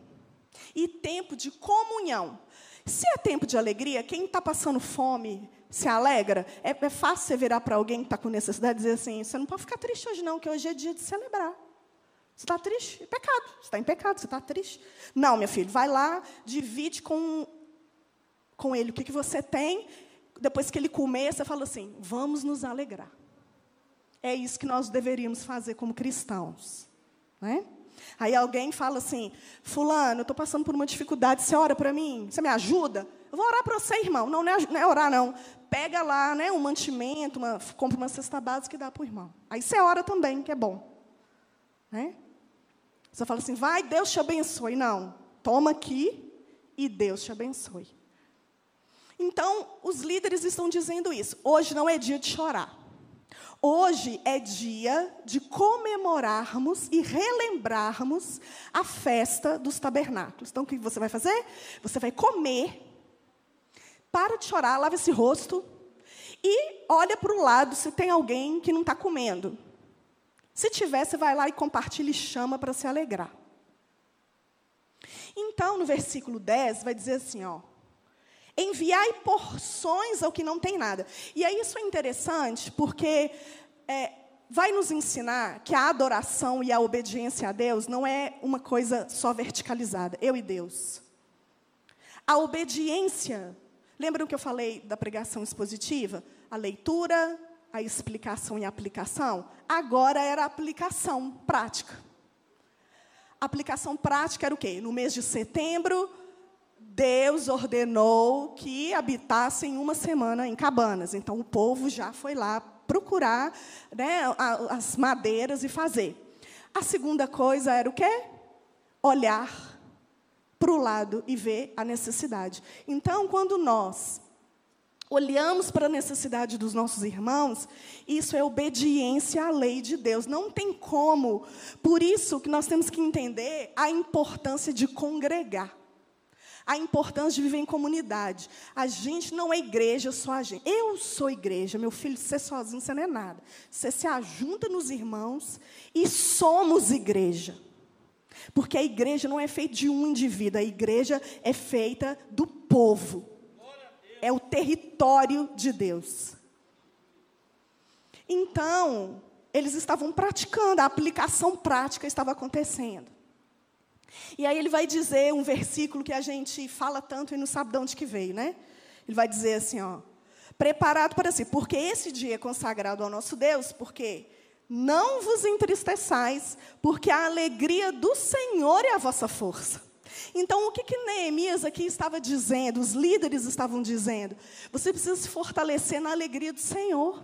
e tempo de comunhão. Se é tempo de alegria, quem está passando fome se alegra. É, é fácil você virar para alguém que está com necessidade e dizer assim: você não pode ficar triste hoje, não, que hoje é dia de celebrar. Você está triste? É pecado. Você está em pecado, você está triste. Não, minha filha, vai lá, divide com, com ele o que, que você tem. Depois que ele comer, você fala assim: vamos nos alegrar. É isso que nós deveríamos fazer como cristãos. Né? Aí alguém fala assim: Fulano, eu estou passando por uma dificuldade, você ora para mim? Você me ajuda? Eu vou orar para você, irmão. Não, não é, não é orar, não. Pega lá né, um mantimento, uma, compra uma cesta básica e dá para o irmão. Aí você ora também, que é bom. Né? Você fala assim, vai, Deus te abençoe. Não, toma aqui e Deus te abençoe. Então, os líderes estão dizendo isso. Hoje não é dia de chorar. Hoje é dia de comemorarmos e relembrarmos a festa dos tabernáculos. Então, o que você vai fazer? Você vai comer, para de chorar, lava esse rosto e olha para o lado se tem alguém que não está comendo. Se você vai lá e compartilha e chama para se alegrar. Então, no versículo 10, vai dizer assim, ó. Enviai porções ao que não tem nada. E aí isso é interessante, porque é, vai nos ensinar que a adoração e a obediência a Deus não é uma coisa só verticalizada, eu e Deus. A obediência, lembram que eu falei da pregação expositiva? A leitura, a explicação e a aplicação, agora era a aplicação prática. A aplicação prática era o quê? No mês de setembro, Deus ordenou que habitassem uma semana em cabanas. Então o povo já foi lá procurar né, as madeiras e fazer. A segunda coisa era o quê? Olhar para o lado e ver a necessidade. Então, quando nós olhamos para a necessidade dos nossos irmãos, isso é obediência à lei de Deus. Não tem como. Por isso que nós temos que entender a importância de congregar. A importância de viver em comunidade. A gente não é igreja, só a gente. Eu sou igreja, meu filho, você sozinho, você não é nada. Você se ajunta nos irmãos e somos igreja. Porque a igreja não é feita de um indivíduo, a igreja é feita do povo é o território de Deus. Então, eles estavam praticando, a aplicação prática estava acontecendo. E aí ele vai dizer um versículo que a gente fala tanto e não sabe de onde que veio, né? Ele vai dizer assim, ó, preparado para si, porque esse dia é consagrado ao nosso Deus, porque não vos entristeçais, porque a alegria do Senhor é a vossa força. Então, o que, que Neemias aqui estava dizendo, os líderes estavam dizendo? Você precisa se fortalecer na alegria do Senhor.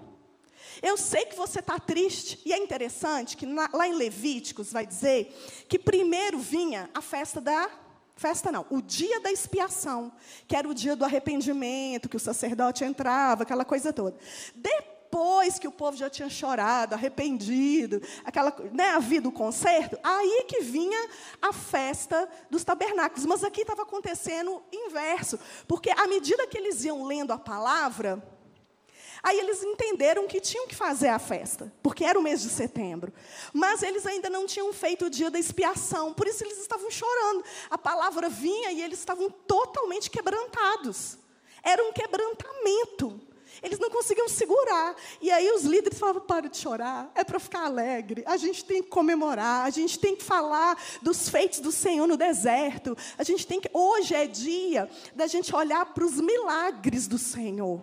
Eu sei que você está triste, e é interessante que na, lá em Levíticos vai dizer que primeiro vinha a festa da. Festa não, o dia da expiação, que era o dia do arrependimento, que o sacerdote entrava, aquela coisa toda. Depois, depois que o povo já tinha chorado, arrependido, aquela, né, havido o concerto, aí que vinha a festa dos tabernáculos. Mas aqui estava acontecendo inverso, porque à medida que eles iam lendo a palavra, Aí eles entenderam que tinham que fazer a festa, porque era o mês de setembro. Mas eles ainda não tinham feito o dia da expiação, por isso eles estavam chorando. A palavra vinha e eles estavam totalmente quebrantados. Era um quebrantamento. Eles não conseguiam segurar. E aí os líderes falavam: para de chorar, é para ficar alegre. A gente tem que comemorar, a gente tem que falar dos feitos do Senhor no deserto. A gente tem que. Hoje é dia da gente olhar para os milagres do Senhor.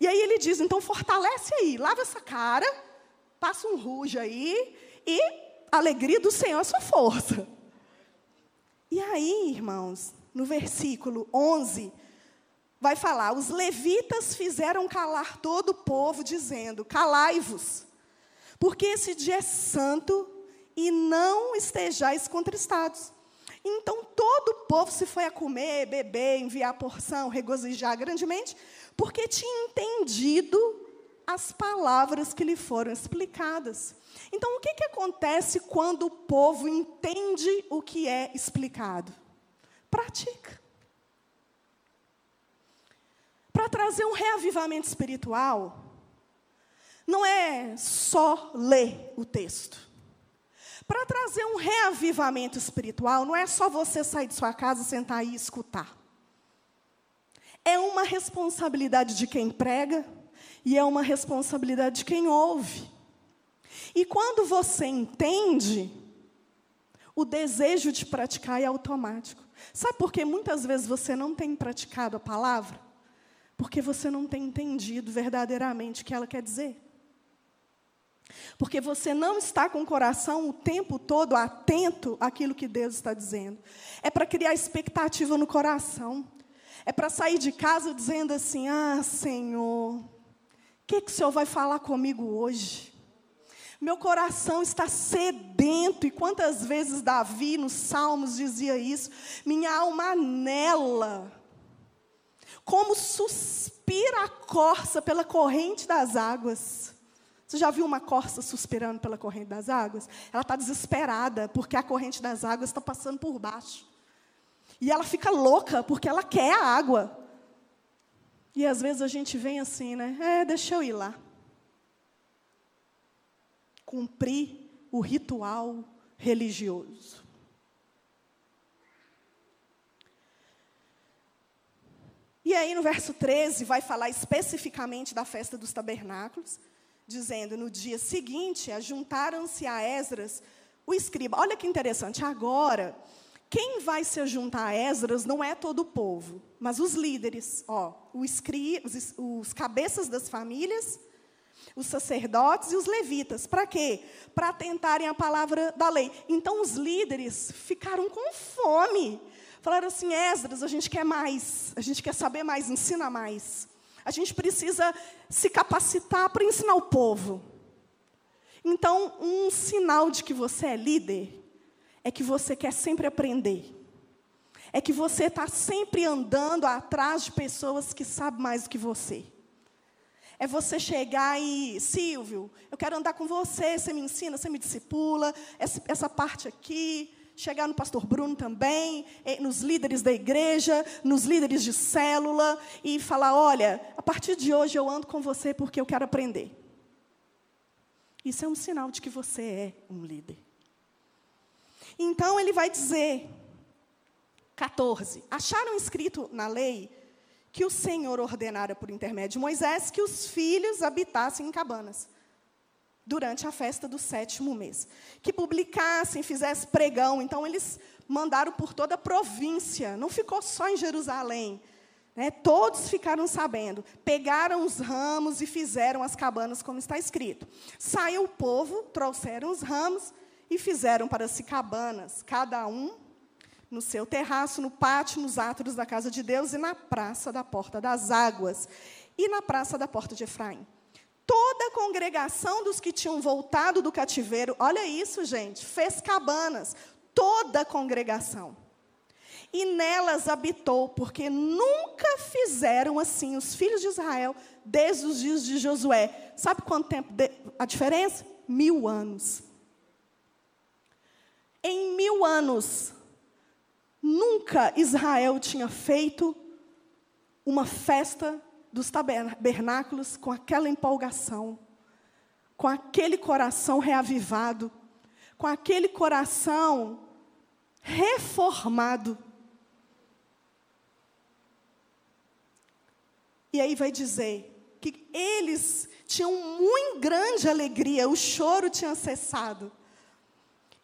E aí ele diz: então fortalece aí, lava essa cara, passa um ruge aí, e a alegria do Senhor é sua força. E aí, irmãos, no versículo 11, vai falar: Os levitas fizeram calar todo o povo, dizendo: Calai-vos, porque esse dia é santo e não estejais contristados. Então todo o povo se foi a comer, beber, enviar porção, regozijar grandemente, porque tinha entendido as palavras que lhe foram explicadas. Então, o que, que acontece quando o povo entende o que é explicado? Pratica. Para trazer um reavivamento espiritual, não é só ler o texto. Para trazer um reavivamento espiritual, não é só você sair de sua casa, sentar e escutar. É uma responsabilidade de quem prega e é uma responsabilidade de quem ouve. E quando você entende, o desejo de praticar é automático. Sabe por que muitas vezes você não tem praticado a palavra? Porque você não tem entendido verdadeiramente o que ela quer dizer. Porque você não está com o coração o tempo todo atento àquilo que Deus está dizendo. É para criar expectativa no coração. É para sair de casa dizendo assim: Ah, Senhor, o que, que o Senhor vai falar comigo hoje? Meu coração está sedento, e quantas vezes Davi nos Salmos dizia isso? Minha alma anela, como suspira a corça pela corrente das águas. Você já viu uma corça suspirando pela corrente das águas? Ela está desesperada, porque a corrente das águas está passando por baixo. E ela fica louca, porque ela quer a água. E às vezes a gente vem assim, né? É, deixa eu ir lá. Cumprir o ritual religioso. E aí no verso 13 vai falar especificamente da festa dos tabernáculos dizendo: no dia seguinte, ajuntaram-se a Esdras, o escriba. Olha que interessante, agora, quem vai se juntar a Esdras não é todo o povo, mas os líderes, ó, os, os, os cabeças das famílias, os sacerdotes e os levitas. Para quê? Para tentarem a palavra da lei. Então os líderes ficaram com fome. Falaram assim: Esdras, a gente quer mais, a gente quer saber mais, ensina mais. A gente precisa se capacitar para ensinar o povo. Então, um sinal de que você é líder é que você quer sempre aprender. É que você está sempre andando atrás de pessoas que sabem mais do que você. É você chegar e, Silvio, eu quero andar com você, você me ensina, você me discipula, essa, essa parte aqui, chegar no pastor Bruno também, eh, nos líderes da igreja, nos líderes de célula, e falar: olha, a partir de hoje eu ando com você porque eu quero aprender. Isso é um sinal de que você é um líder. Então ele vai dizer, 14: Acharam escrito na lei que o Senhor ordenara por intermédio de Moisés que os filhos habitassem em cabanas durante a festa do sétimo mês. Que publicassem, fizessem pregão. Então, eles mandaram por toda a província, não ficou só em Jerusalém. Né? Todos ficaram sabendo. Pegaram os ramos e fizeram as cabanas, como está escrito. Saiu o povo, trouxeram os ramos e fizeram para si cabanas, cada um no seu terraço, no pátio, nos átrios da casa de Deus e na praça da porta das águas e na praça da porta de Efraim toda a congregação dos que tinham voltado do cativeiro, olha isso, gente, fez cabanas, toda a congregação. E nelas habitou, porque nunca fizeram assim os filhos de Israel desde os dias de Josué. Sabe quanto tempo de, a diferença? Mil anos. Em mil anos, nunca Israel tinha feito uma festa dos tabernáculos com aquela empolgação, com aquele coração reavivado, com aquele coração reformado. E aí vai dizer que eles tinham muito grande alegria, o choro tinha cessado.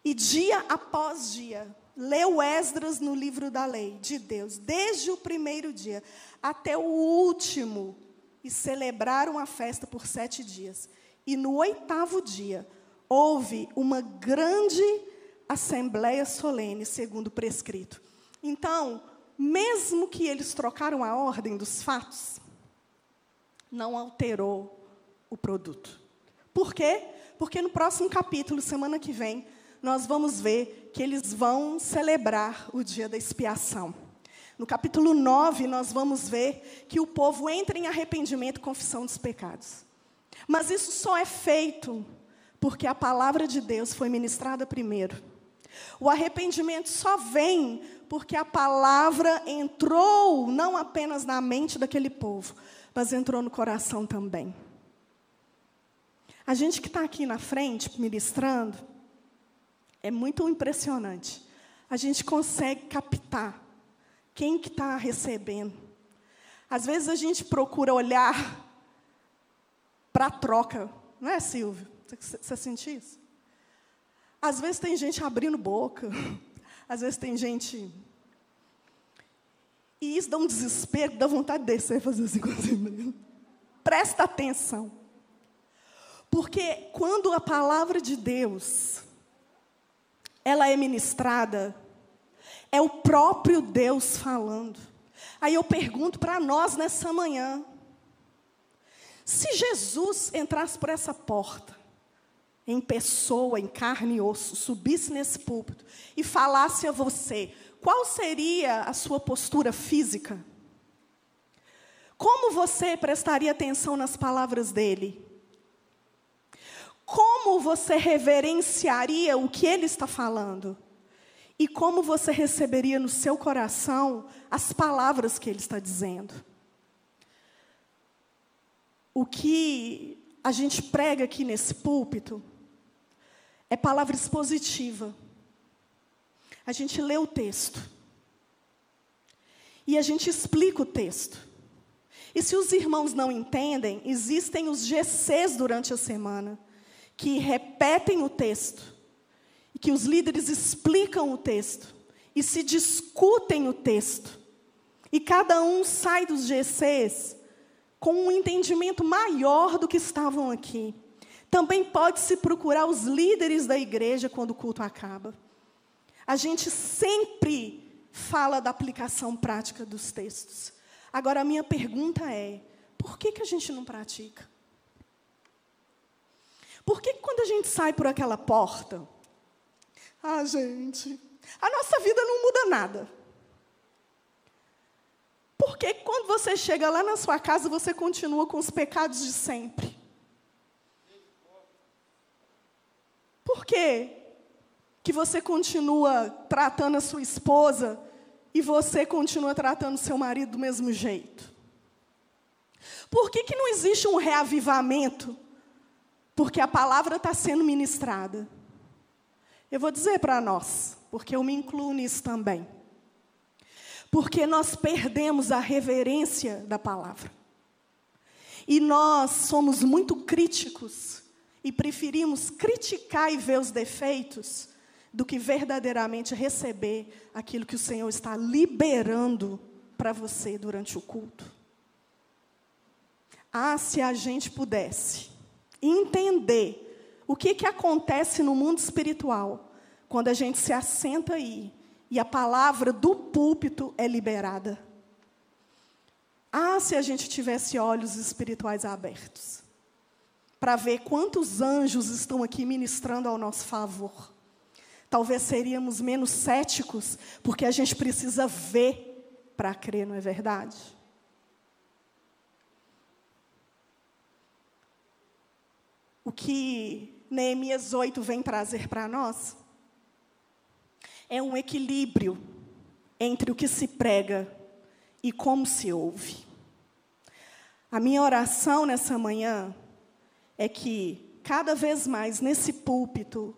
E dia após dia, leu Esdras no livro da lei de Deus, desde o primeiro dia até o último, e celebraram a festa por sete dias. E no oitavo dia, houve uma grande assembleia solene, segundo prescrito. Então, mesmo que eles trocaram a ordem dos fatos, não alterou o produto. Por quê? Porque no próximo capítulo, semana que vem, nós vamos ver que eles vão celebrar o dia da expiação. No capítulo 9, nós vamos ver que o povo entra em arrependimento e confissão dos pecados. Mas isso só é feito porque a palavra de Deus foi ministrada primeiro. O arrependimento só vem porque a palavra entrou não apenas na mente daquele povo, mas entrou no coração também. A gente que está aqui na frente ministrando, é muito impressionante. A gente consegue captar quem que está recebendo? Às vezes a gente procura olhar para a troca, não é, Silvio? Você, sente isso? Às vezes tem gente abrindo boca, às vezes tem gente. E isso dá um desespero, dá vontade de descer e fazer assim com você. Presta atenção. Porque quando a palavra de Deus ela é ministrada, é o próprio Deus falando. Aí eu pergunto para nós nessa manhã: se Jesus entrasse por essa porta, em pessoa, em carne e osso, subisse nesse púlpito e falasse a você, qual seria a sua postura física? Como você prestaria atenção nas palavras dele? Como você reverenciaria o que ele está falando? E como você receberia no seu coração as palavras que ele está dizendo? O que a gente prega aqui nesse púlpito é palavra expositiva. A gente lê o texto. E a gente explica o texto. E se os irmãos não entendem, existem os GCs durante a semana, que repetem o texto e que os líderes explicam o texto e se discutem o texto. E cada um sai dos GCs com um entendimento maior do que estavam aqui. Também pode-se procurar os líderes da igreja quando o culto acaba. A gente sempre fala da aplicação prática dos textos. Agora, a minha pergunta é: por que, que a gente não pratica? Por que quando a gente sai por aquela porta, ah, gente, a nossa vida não muda nada. Porque quando você chega lá na sua casa, você continua com os pecados de sempre. Por? Que você continua tratando a sua esposa e você continua tratando seu marido do mesmo jeito? Por que, que não existe um reavivamento? Porque a palavra está sendo ministrada. Eu vou dizer para nós, porque eu me incluo nisso também. Porque nós perdemos a reverência da palavra. E nós somos muito críticos e preferimos criticar e ver os defeitos do que verdadeiramente receber aquilo que o Senhor está liberando para você durante o culto. Ah, se a gente pudesse entender o que, que acontece no mundo espiritual quando a gente se assenta aí e a palavra do púlpito é liberada? Ah, se a gente tivesse olhos espirituais abertos para ver quantos anjos estão aqui ministrando ao nosso favor. Talvez seríamos menos céticos, porque a gente precisa ver para crer, não é verdade? O que Neemias 8 vem trazer para nós é um equilíbrio entre o que se prega e como se ouve. A minha oração nessa manhã é que, cada vez mais nesse púlpito,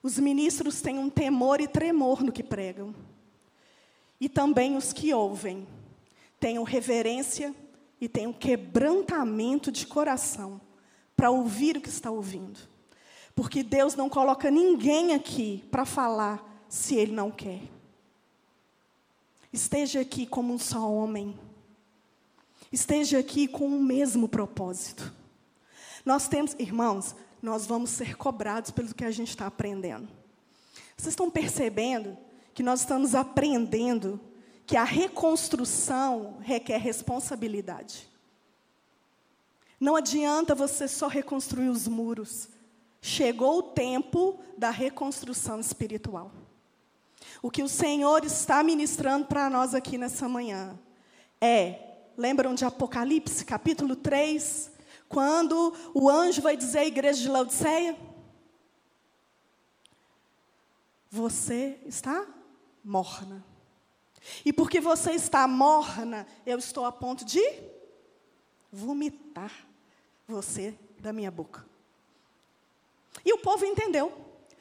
os ministros tenham temor e tremor no que pregam. E também os que ouvem tenham reverência e tenham quebrantamento de coração para ouvir o que está ouvindo. Porque Deus não coloca ninguém aqui para falar se Ele não quer. Esteja aqui como um só homem. Esteja aqui com o mesmo propósito. Nós temos, irmãos, nós vamos ser cobrados pelo que a gente está aprendendo. Vocês estão percebendo que nós estamos aprendendo que a reconstrução requer responsabilidade. Não adianta você só reconstruir os muros. Chegou o tempo da reconstrução espiritual. O que o Senhor está ministrando para nós aqui nessa manhã é, lembram de Apocalipse, capítulo 3, quando o anjo vai dizer à igreja de Laodiceia: Você está morna. E porque você está morna, eu estou a ponto de vomitar você da minha boca. E o povo entendeu.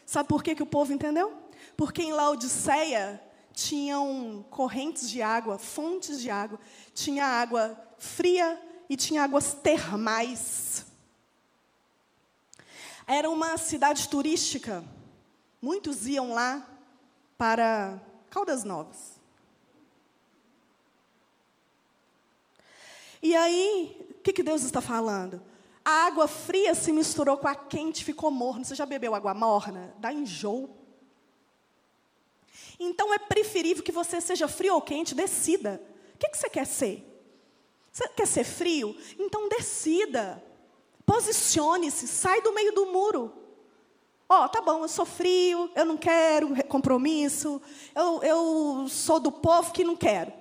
Sabe por que, que o povo entendeu? Porque em Laodiceia tinham correntes de água, fontes de água, tinha água fria e tinha águas termais. Era uma cidade turística. Muitos iam lá para Caldas Novas. E aí, o que, que Deus está falando? A água fria se misturou com a quente, ficou morna. Você já bebeu água morna? Dá enjoo. Então é preferível que você seja frio ou quente, decida. O que, que você quer ser? Você quer ser frio? Então decida. Posicione-se, sai do meio do muro. Ó, oh, tá bom, eu sou frio, eu não quero compromisso, eu, eu sou do povo que não quero.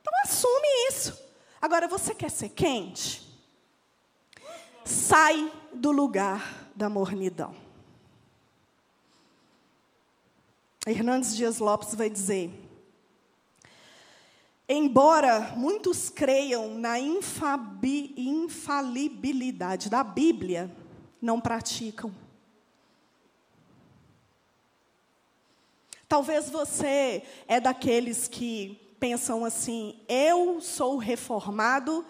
Então assume isso. Agora, você quer ser quente? Sai do lugar da mornidão. Hernandes Dias Lopes vai dizer: Embora muitos creiam na infalibilidade da Bíblia, não praticam. Talvez você é daqueles que pensam assim: eu sou reformado,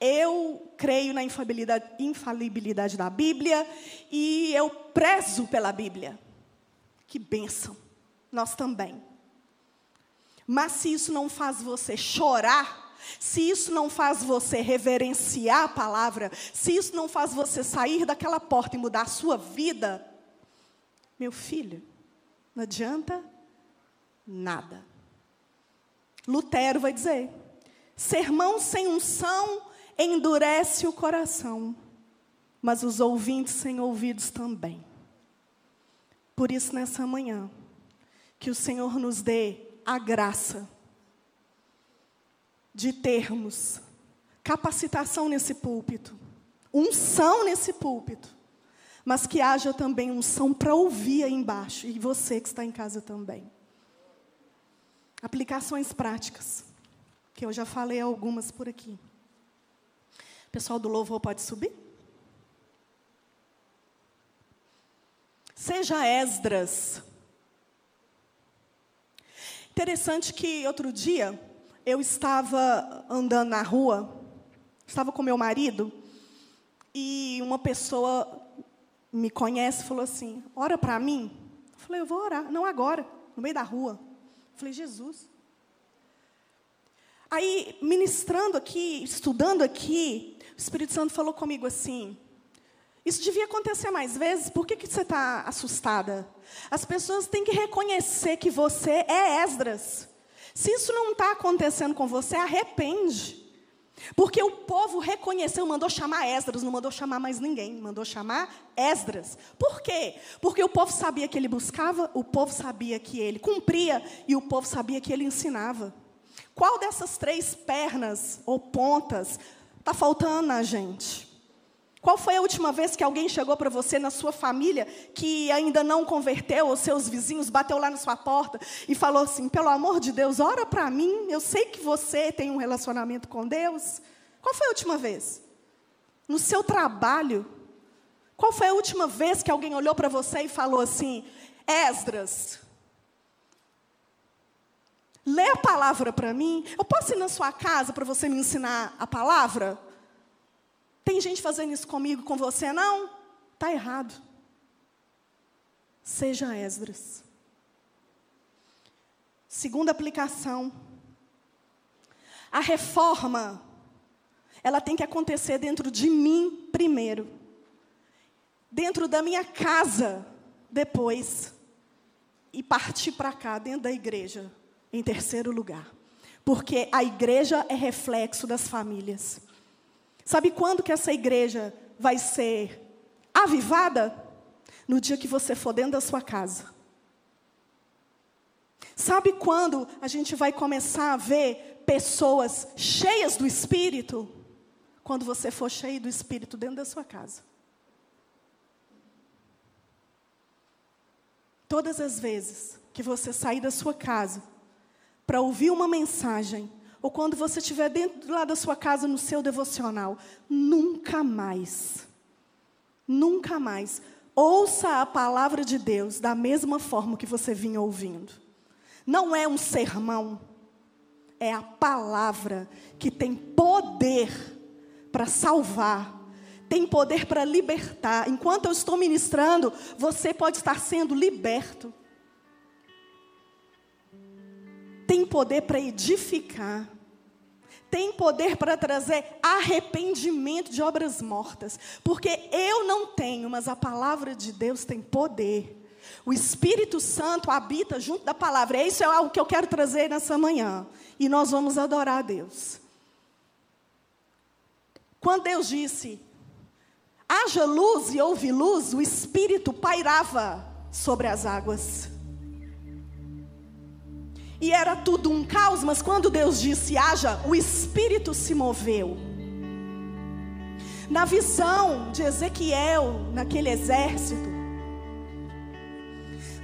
eu creio na infalibilidade, infalibilidade da Bíblia e eu prezo pela Bíblia. Que bênção! Nós também. Mas se isso não faz você chorar, se isso não faz você reverenciar a palavra, se isso não faz você sair daquela porta e mudar a sua vida, meu filho, não adianta nada. Lutero vai dizer: sermão sem unção endurece o coração, mas os ouvintes sem ouvidos também. Por isso, nessa manhã, que o Senhor nos dê a graça de termos capacitação nesse púlpito, unção nesse púlpito, mas que haja também unção para ouvir aí embaixo, e você que está em casa também. Aplicações práticas, que eu já falei algumas por aqui. Pessoal do louvor pode subir? Seja Esdras Interessante que outro dia eu estava andando na rua, estava com meu marido, e uma pessoa me conhece falou assim: ora para mim. Eu falei, eu vou orar. Não agora, no meio da rua. Falei, Jesus. Aí, ministrando aqui, estudando aqui, o Espírito Santo falou comigo assim: isso devia acontecer mais vezes, por que, que você está assustada? As pessoas têm que reconhecer que você é Esdras. Se isso não está acontecendo com você, arrepende. Porque o povo reconheceu, mandou chamar Esdras, não mandou chamar mais ninguém, mandou chamar Esdras. Por quê? Porque o povo sabia que ele buscava, o povo sabia que ele cumpria e o povo sabia que ele ensinava. Qual dessas três pernas ou pontas está faltando na gente? Qual foi a última vez que alguém chegou para você na sua família que ainda não converteu, ou seus vizinhos bateu lá na sua porta e falou assim: pelo amor de Deus, ora para mim, eu sei que você tem um relacionamento com Deus. Qual foi a última vez? No seu trabalho? Qual foi a última vez que alguém olhou para você e falou assim: Esdras, lê a palavra para mim? Eu posso ir na sua casa para você me ensinar a palavra? Tem gente fazendo isso comigo, com você? Não? Está errado. Seja Esdras. Segunda aplicação. A reforma, ela tem que acontecer dentro de mim primeiro. Dentro da minha casa depois. E partir para cá, dentro da igreja, em terceiro lugar. Porque a igreja é reflexo das famílias. Sabe quando que essa igreja vai ser avivada? No dia que você for dentro da sua casa. Sabe quando a gente vai começar a ver pessoas cheias do Espírito? Quando você for cheio do Espírito dentro da sua casa. Todas as vezes que você sair da sua casa para ouvir uma mensagem, ou quando você estiver dentro lá da sua casa no seu devocional, nunca mais, nunca mais, ouça a palavra de Deus da mesma forma que você vinha ouvindo. Não é um sermão, é a palavra que tem poder para salvar, tem poder para libertar. Enquanto eu estou ministrando, você pode estar sendo liberto. Tem poder para edificar, tem poder para trazer arrependimento de obras mortas, porque eu não tenho, mas a palavra de Deus tem poder. O Espírito Santo habita junto da palavra. Isso é algo que eu quero trazer nessa manhã. E nós vamos adorar a Deus. Quando Deus disse: haja luz e houve luz, o Espírito pairava sobre as águas. E era tudo um caos, mas quando Deus disse haja, o Espírito se moveu. Na visão de Ezequiel, naquele exército,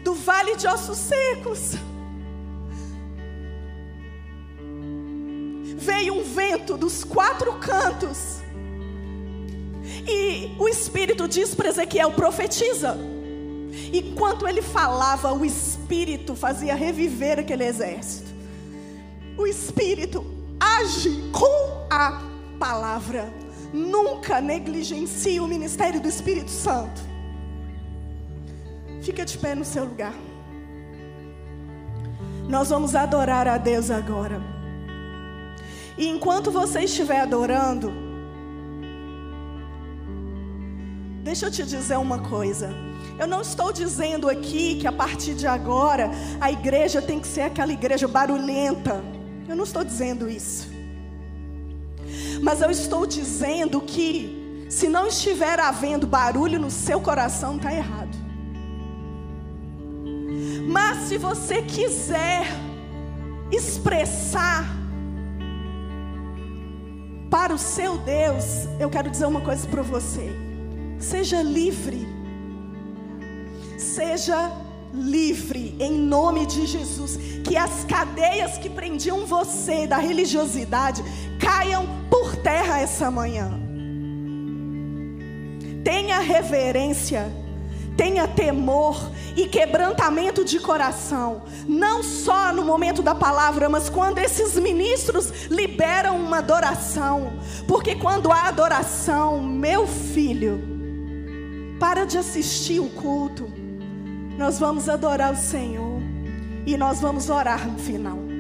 do vale de ossos secos, veio um vento dos quatro cantos, e o Espírito diz para Ezequiel: profetiza. Enquanto ele falava, o Espírito fazia reviver aquele exército. O Espírito age com a palavra. Nunca negligencie o ministério do Espírito Santo. Fica de pé no seu lugar. Nós vamos adorar a Deus agora. E enquanto você estiver adorando, deixa eu te dizer uma coisa. Eu não estou dizendo aqui que a partir de agora a igreja tem que ser aquela igreja barulhenta. Eu não estou dizendo isso. Mas eu estou dizendo que se não estiver havendo barulho no seu coração, está errado. Mas se você quiser expressar para o seu Deus, eu quero dizer uma coisa para você. Seja livre seja livre em nome de Jesus. Que as cadeias que prendiam você da religiosidade caiam por terra essa manhã. Tenha reverência, tenha temor e quebrantamento de coração, não só no momento da palavra, mas quando esses ministros liberam uma adoração, porque quando há adoração, meu filho, para de assistir o culto nós vamos adorar o Senhor e nós vamos orar no final.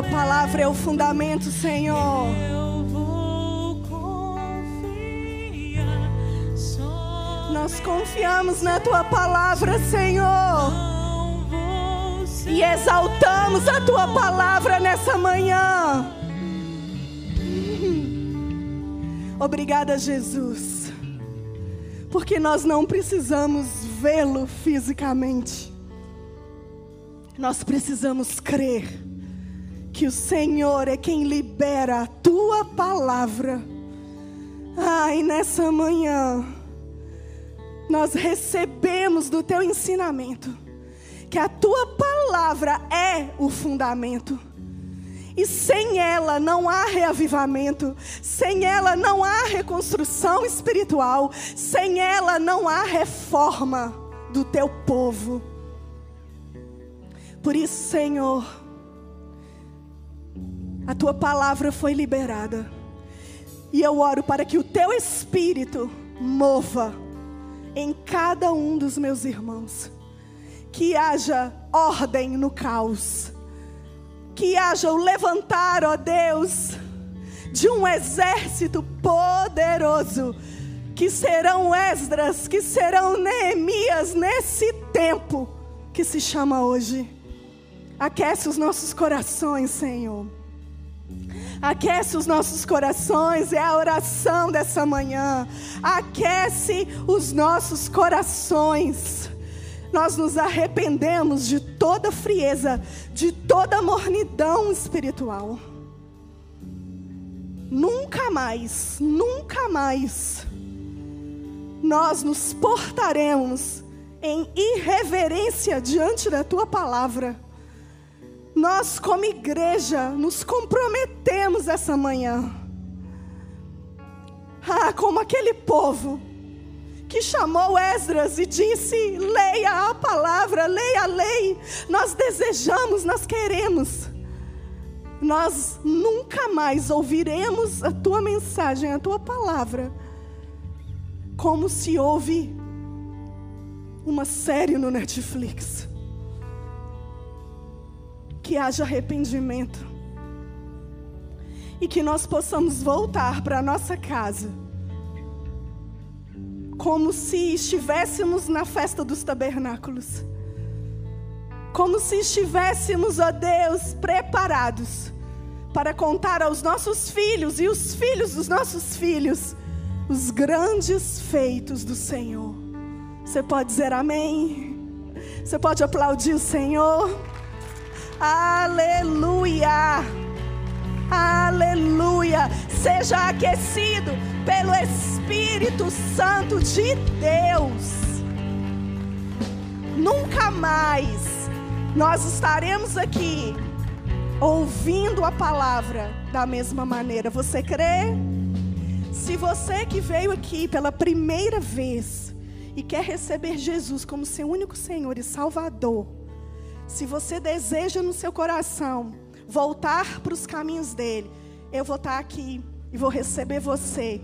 Palavra é o fundamento, Senhor. Nós confiamos na tua palavra, Senhor. E exaltamos a tua palavra nessa manhã. Obrigada, Jesus. Porque nós não precisamos vê-lo fisicamente. Nós precisamos crer que o Senhor é quem libera a tua palavra. Ai, nessa manhã, nós recebemos do teu ensinamento que a tua palavra é o fundamento. E sem ela não há reavivamento, sem ela não há reconstrução espiritual, sem ela não há reforma do teu povo. Por isso, Senhor, a tua palavra foi liberada. E eu oro para que o teu espírito mova em cada um dos meus irmãos. Que haja ordem no caos. Que haja o levantar, ó Deus, de um exército poderoso. Que serão Esdras, que serão Neemias nesse tempo que se chama hoje. Aquece os nossos corações, Senhor aquece os nossos corações, é a oração dessa manhã. Aquece os nossos corações. Nós nos arrependemos de toda frieza, de toda mornidão espiritual. Nunca mais, nunca mais nós nos portaremos em irreverência diante da tua palavra. Nós, como igreja, nos comprometemos essa manhã. Ah, como aquele povo que chamou Esdras e disse: leia a palavra, leia a lei. Nós desejamos, nós queremos. Nós nunca mais ouviremos a tua mensagem, a tua palavra, como se ouve uma série no Netflix. Que haja arrependimento. E que nós possamos voltar para nossa casa como se estivéssemos na festa dos tabernáculos. Como se estivéssemos, ó Deus, preparados para contar aos nossos filhos e os filhos dos nossos filhos os grandes feitos do Senhor. Você pode dizer amém? Você pode aplaudir o Senhor? Aleluia! Aleluia! Seja aquecido pelo Espírito Santo de Deus. Nunca mais nós estaremos aqui ouvindo a palavra da mesma maneira. Você crê? Se você que veio aqui pela primeira vez e quer receber Jesus como seu único Senhor e Salvador, se você deseja no seu coração voltar para os caminhos dele, eu vou estar aqui e vou receber você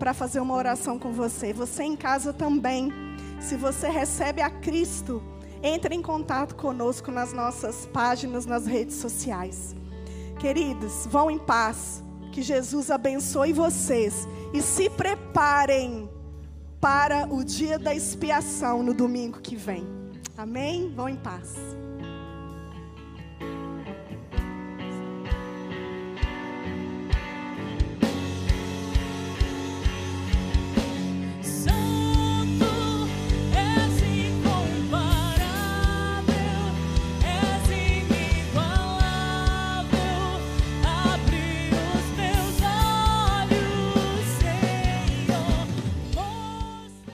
para fazer uma oração com você. Você em casa também. Se você recebe a Cristo, entre em contato conosco nas nossas páginas, nas redes sociais. Queridos, vão em paz. Que Jesus abençoe vocês e se preparem para o dia da expiação no domingo que vem. Amém? Vão em paz.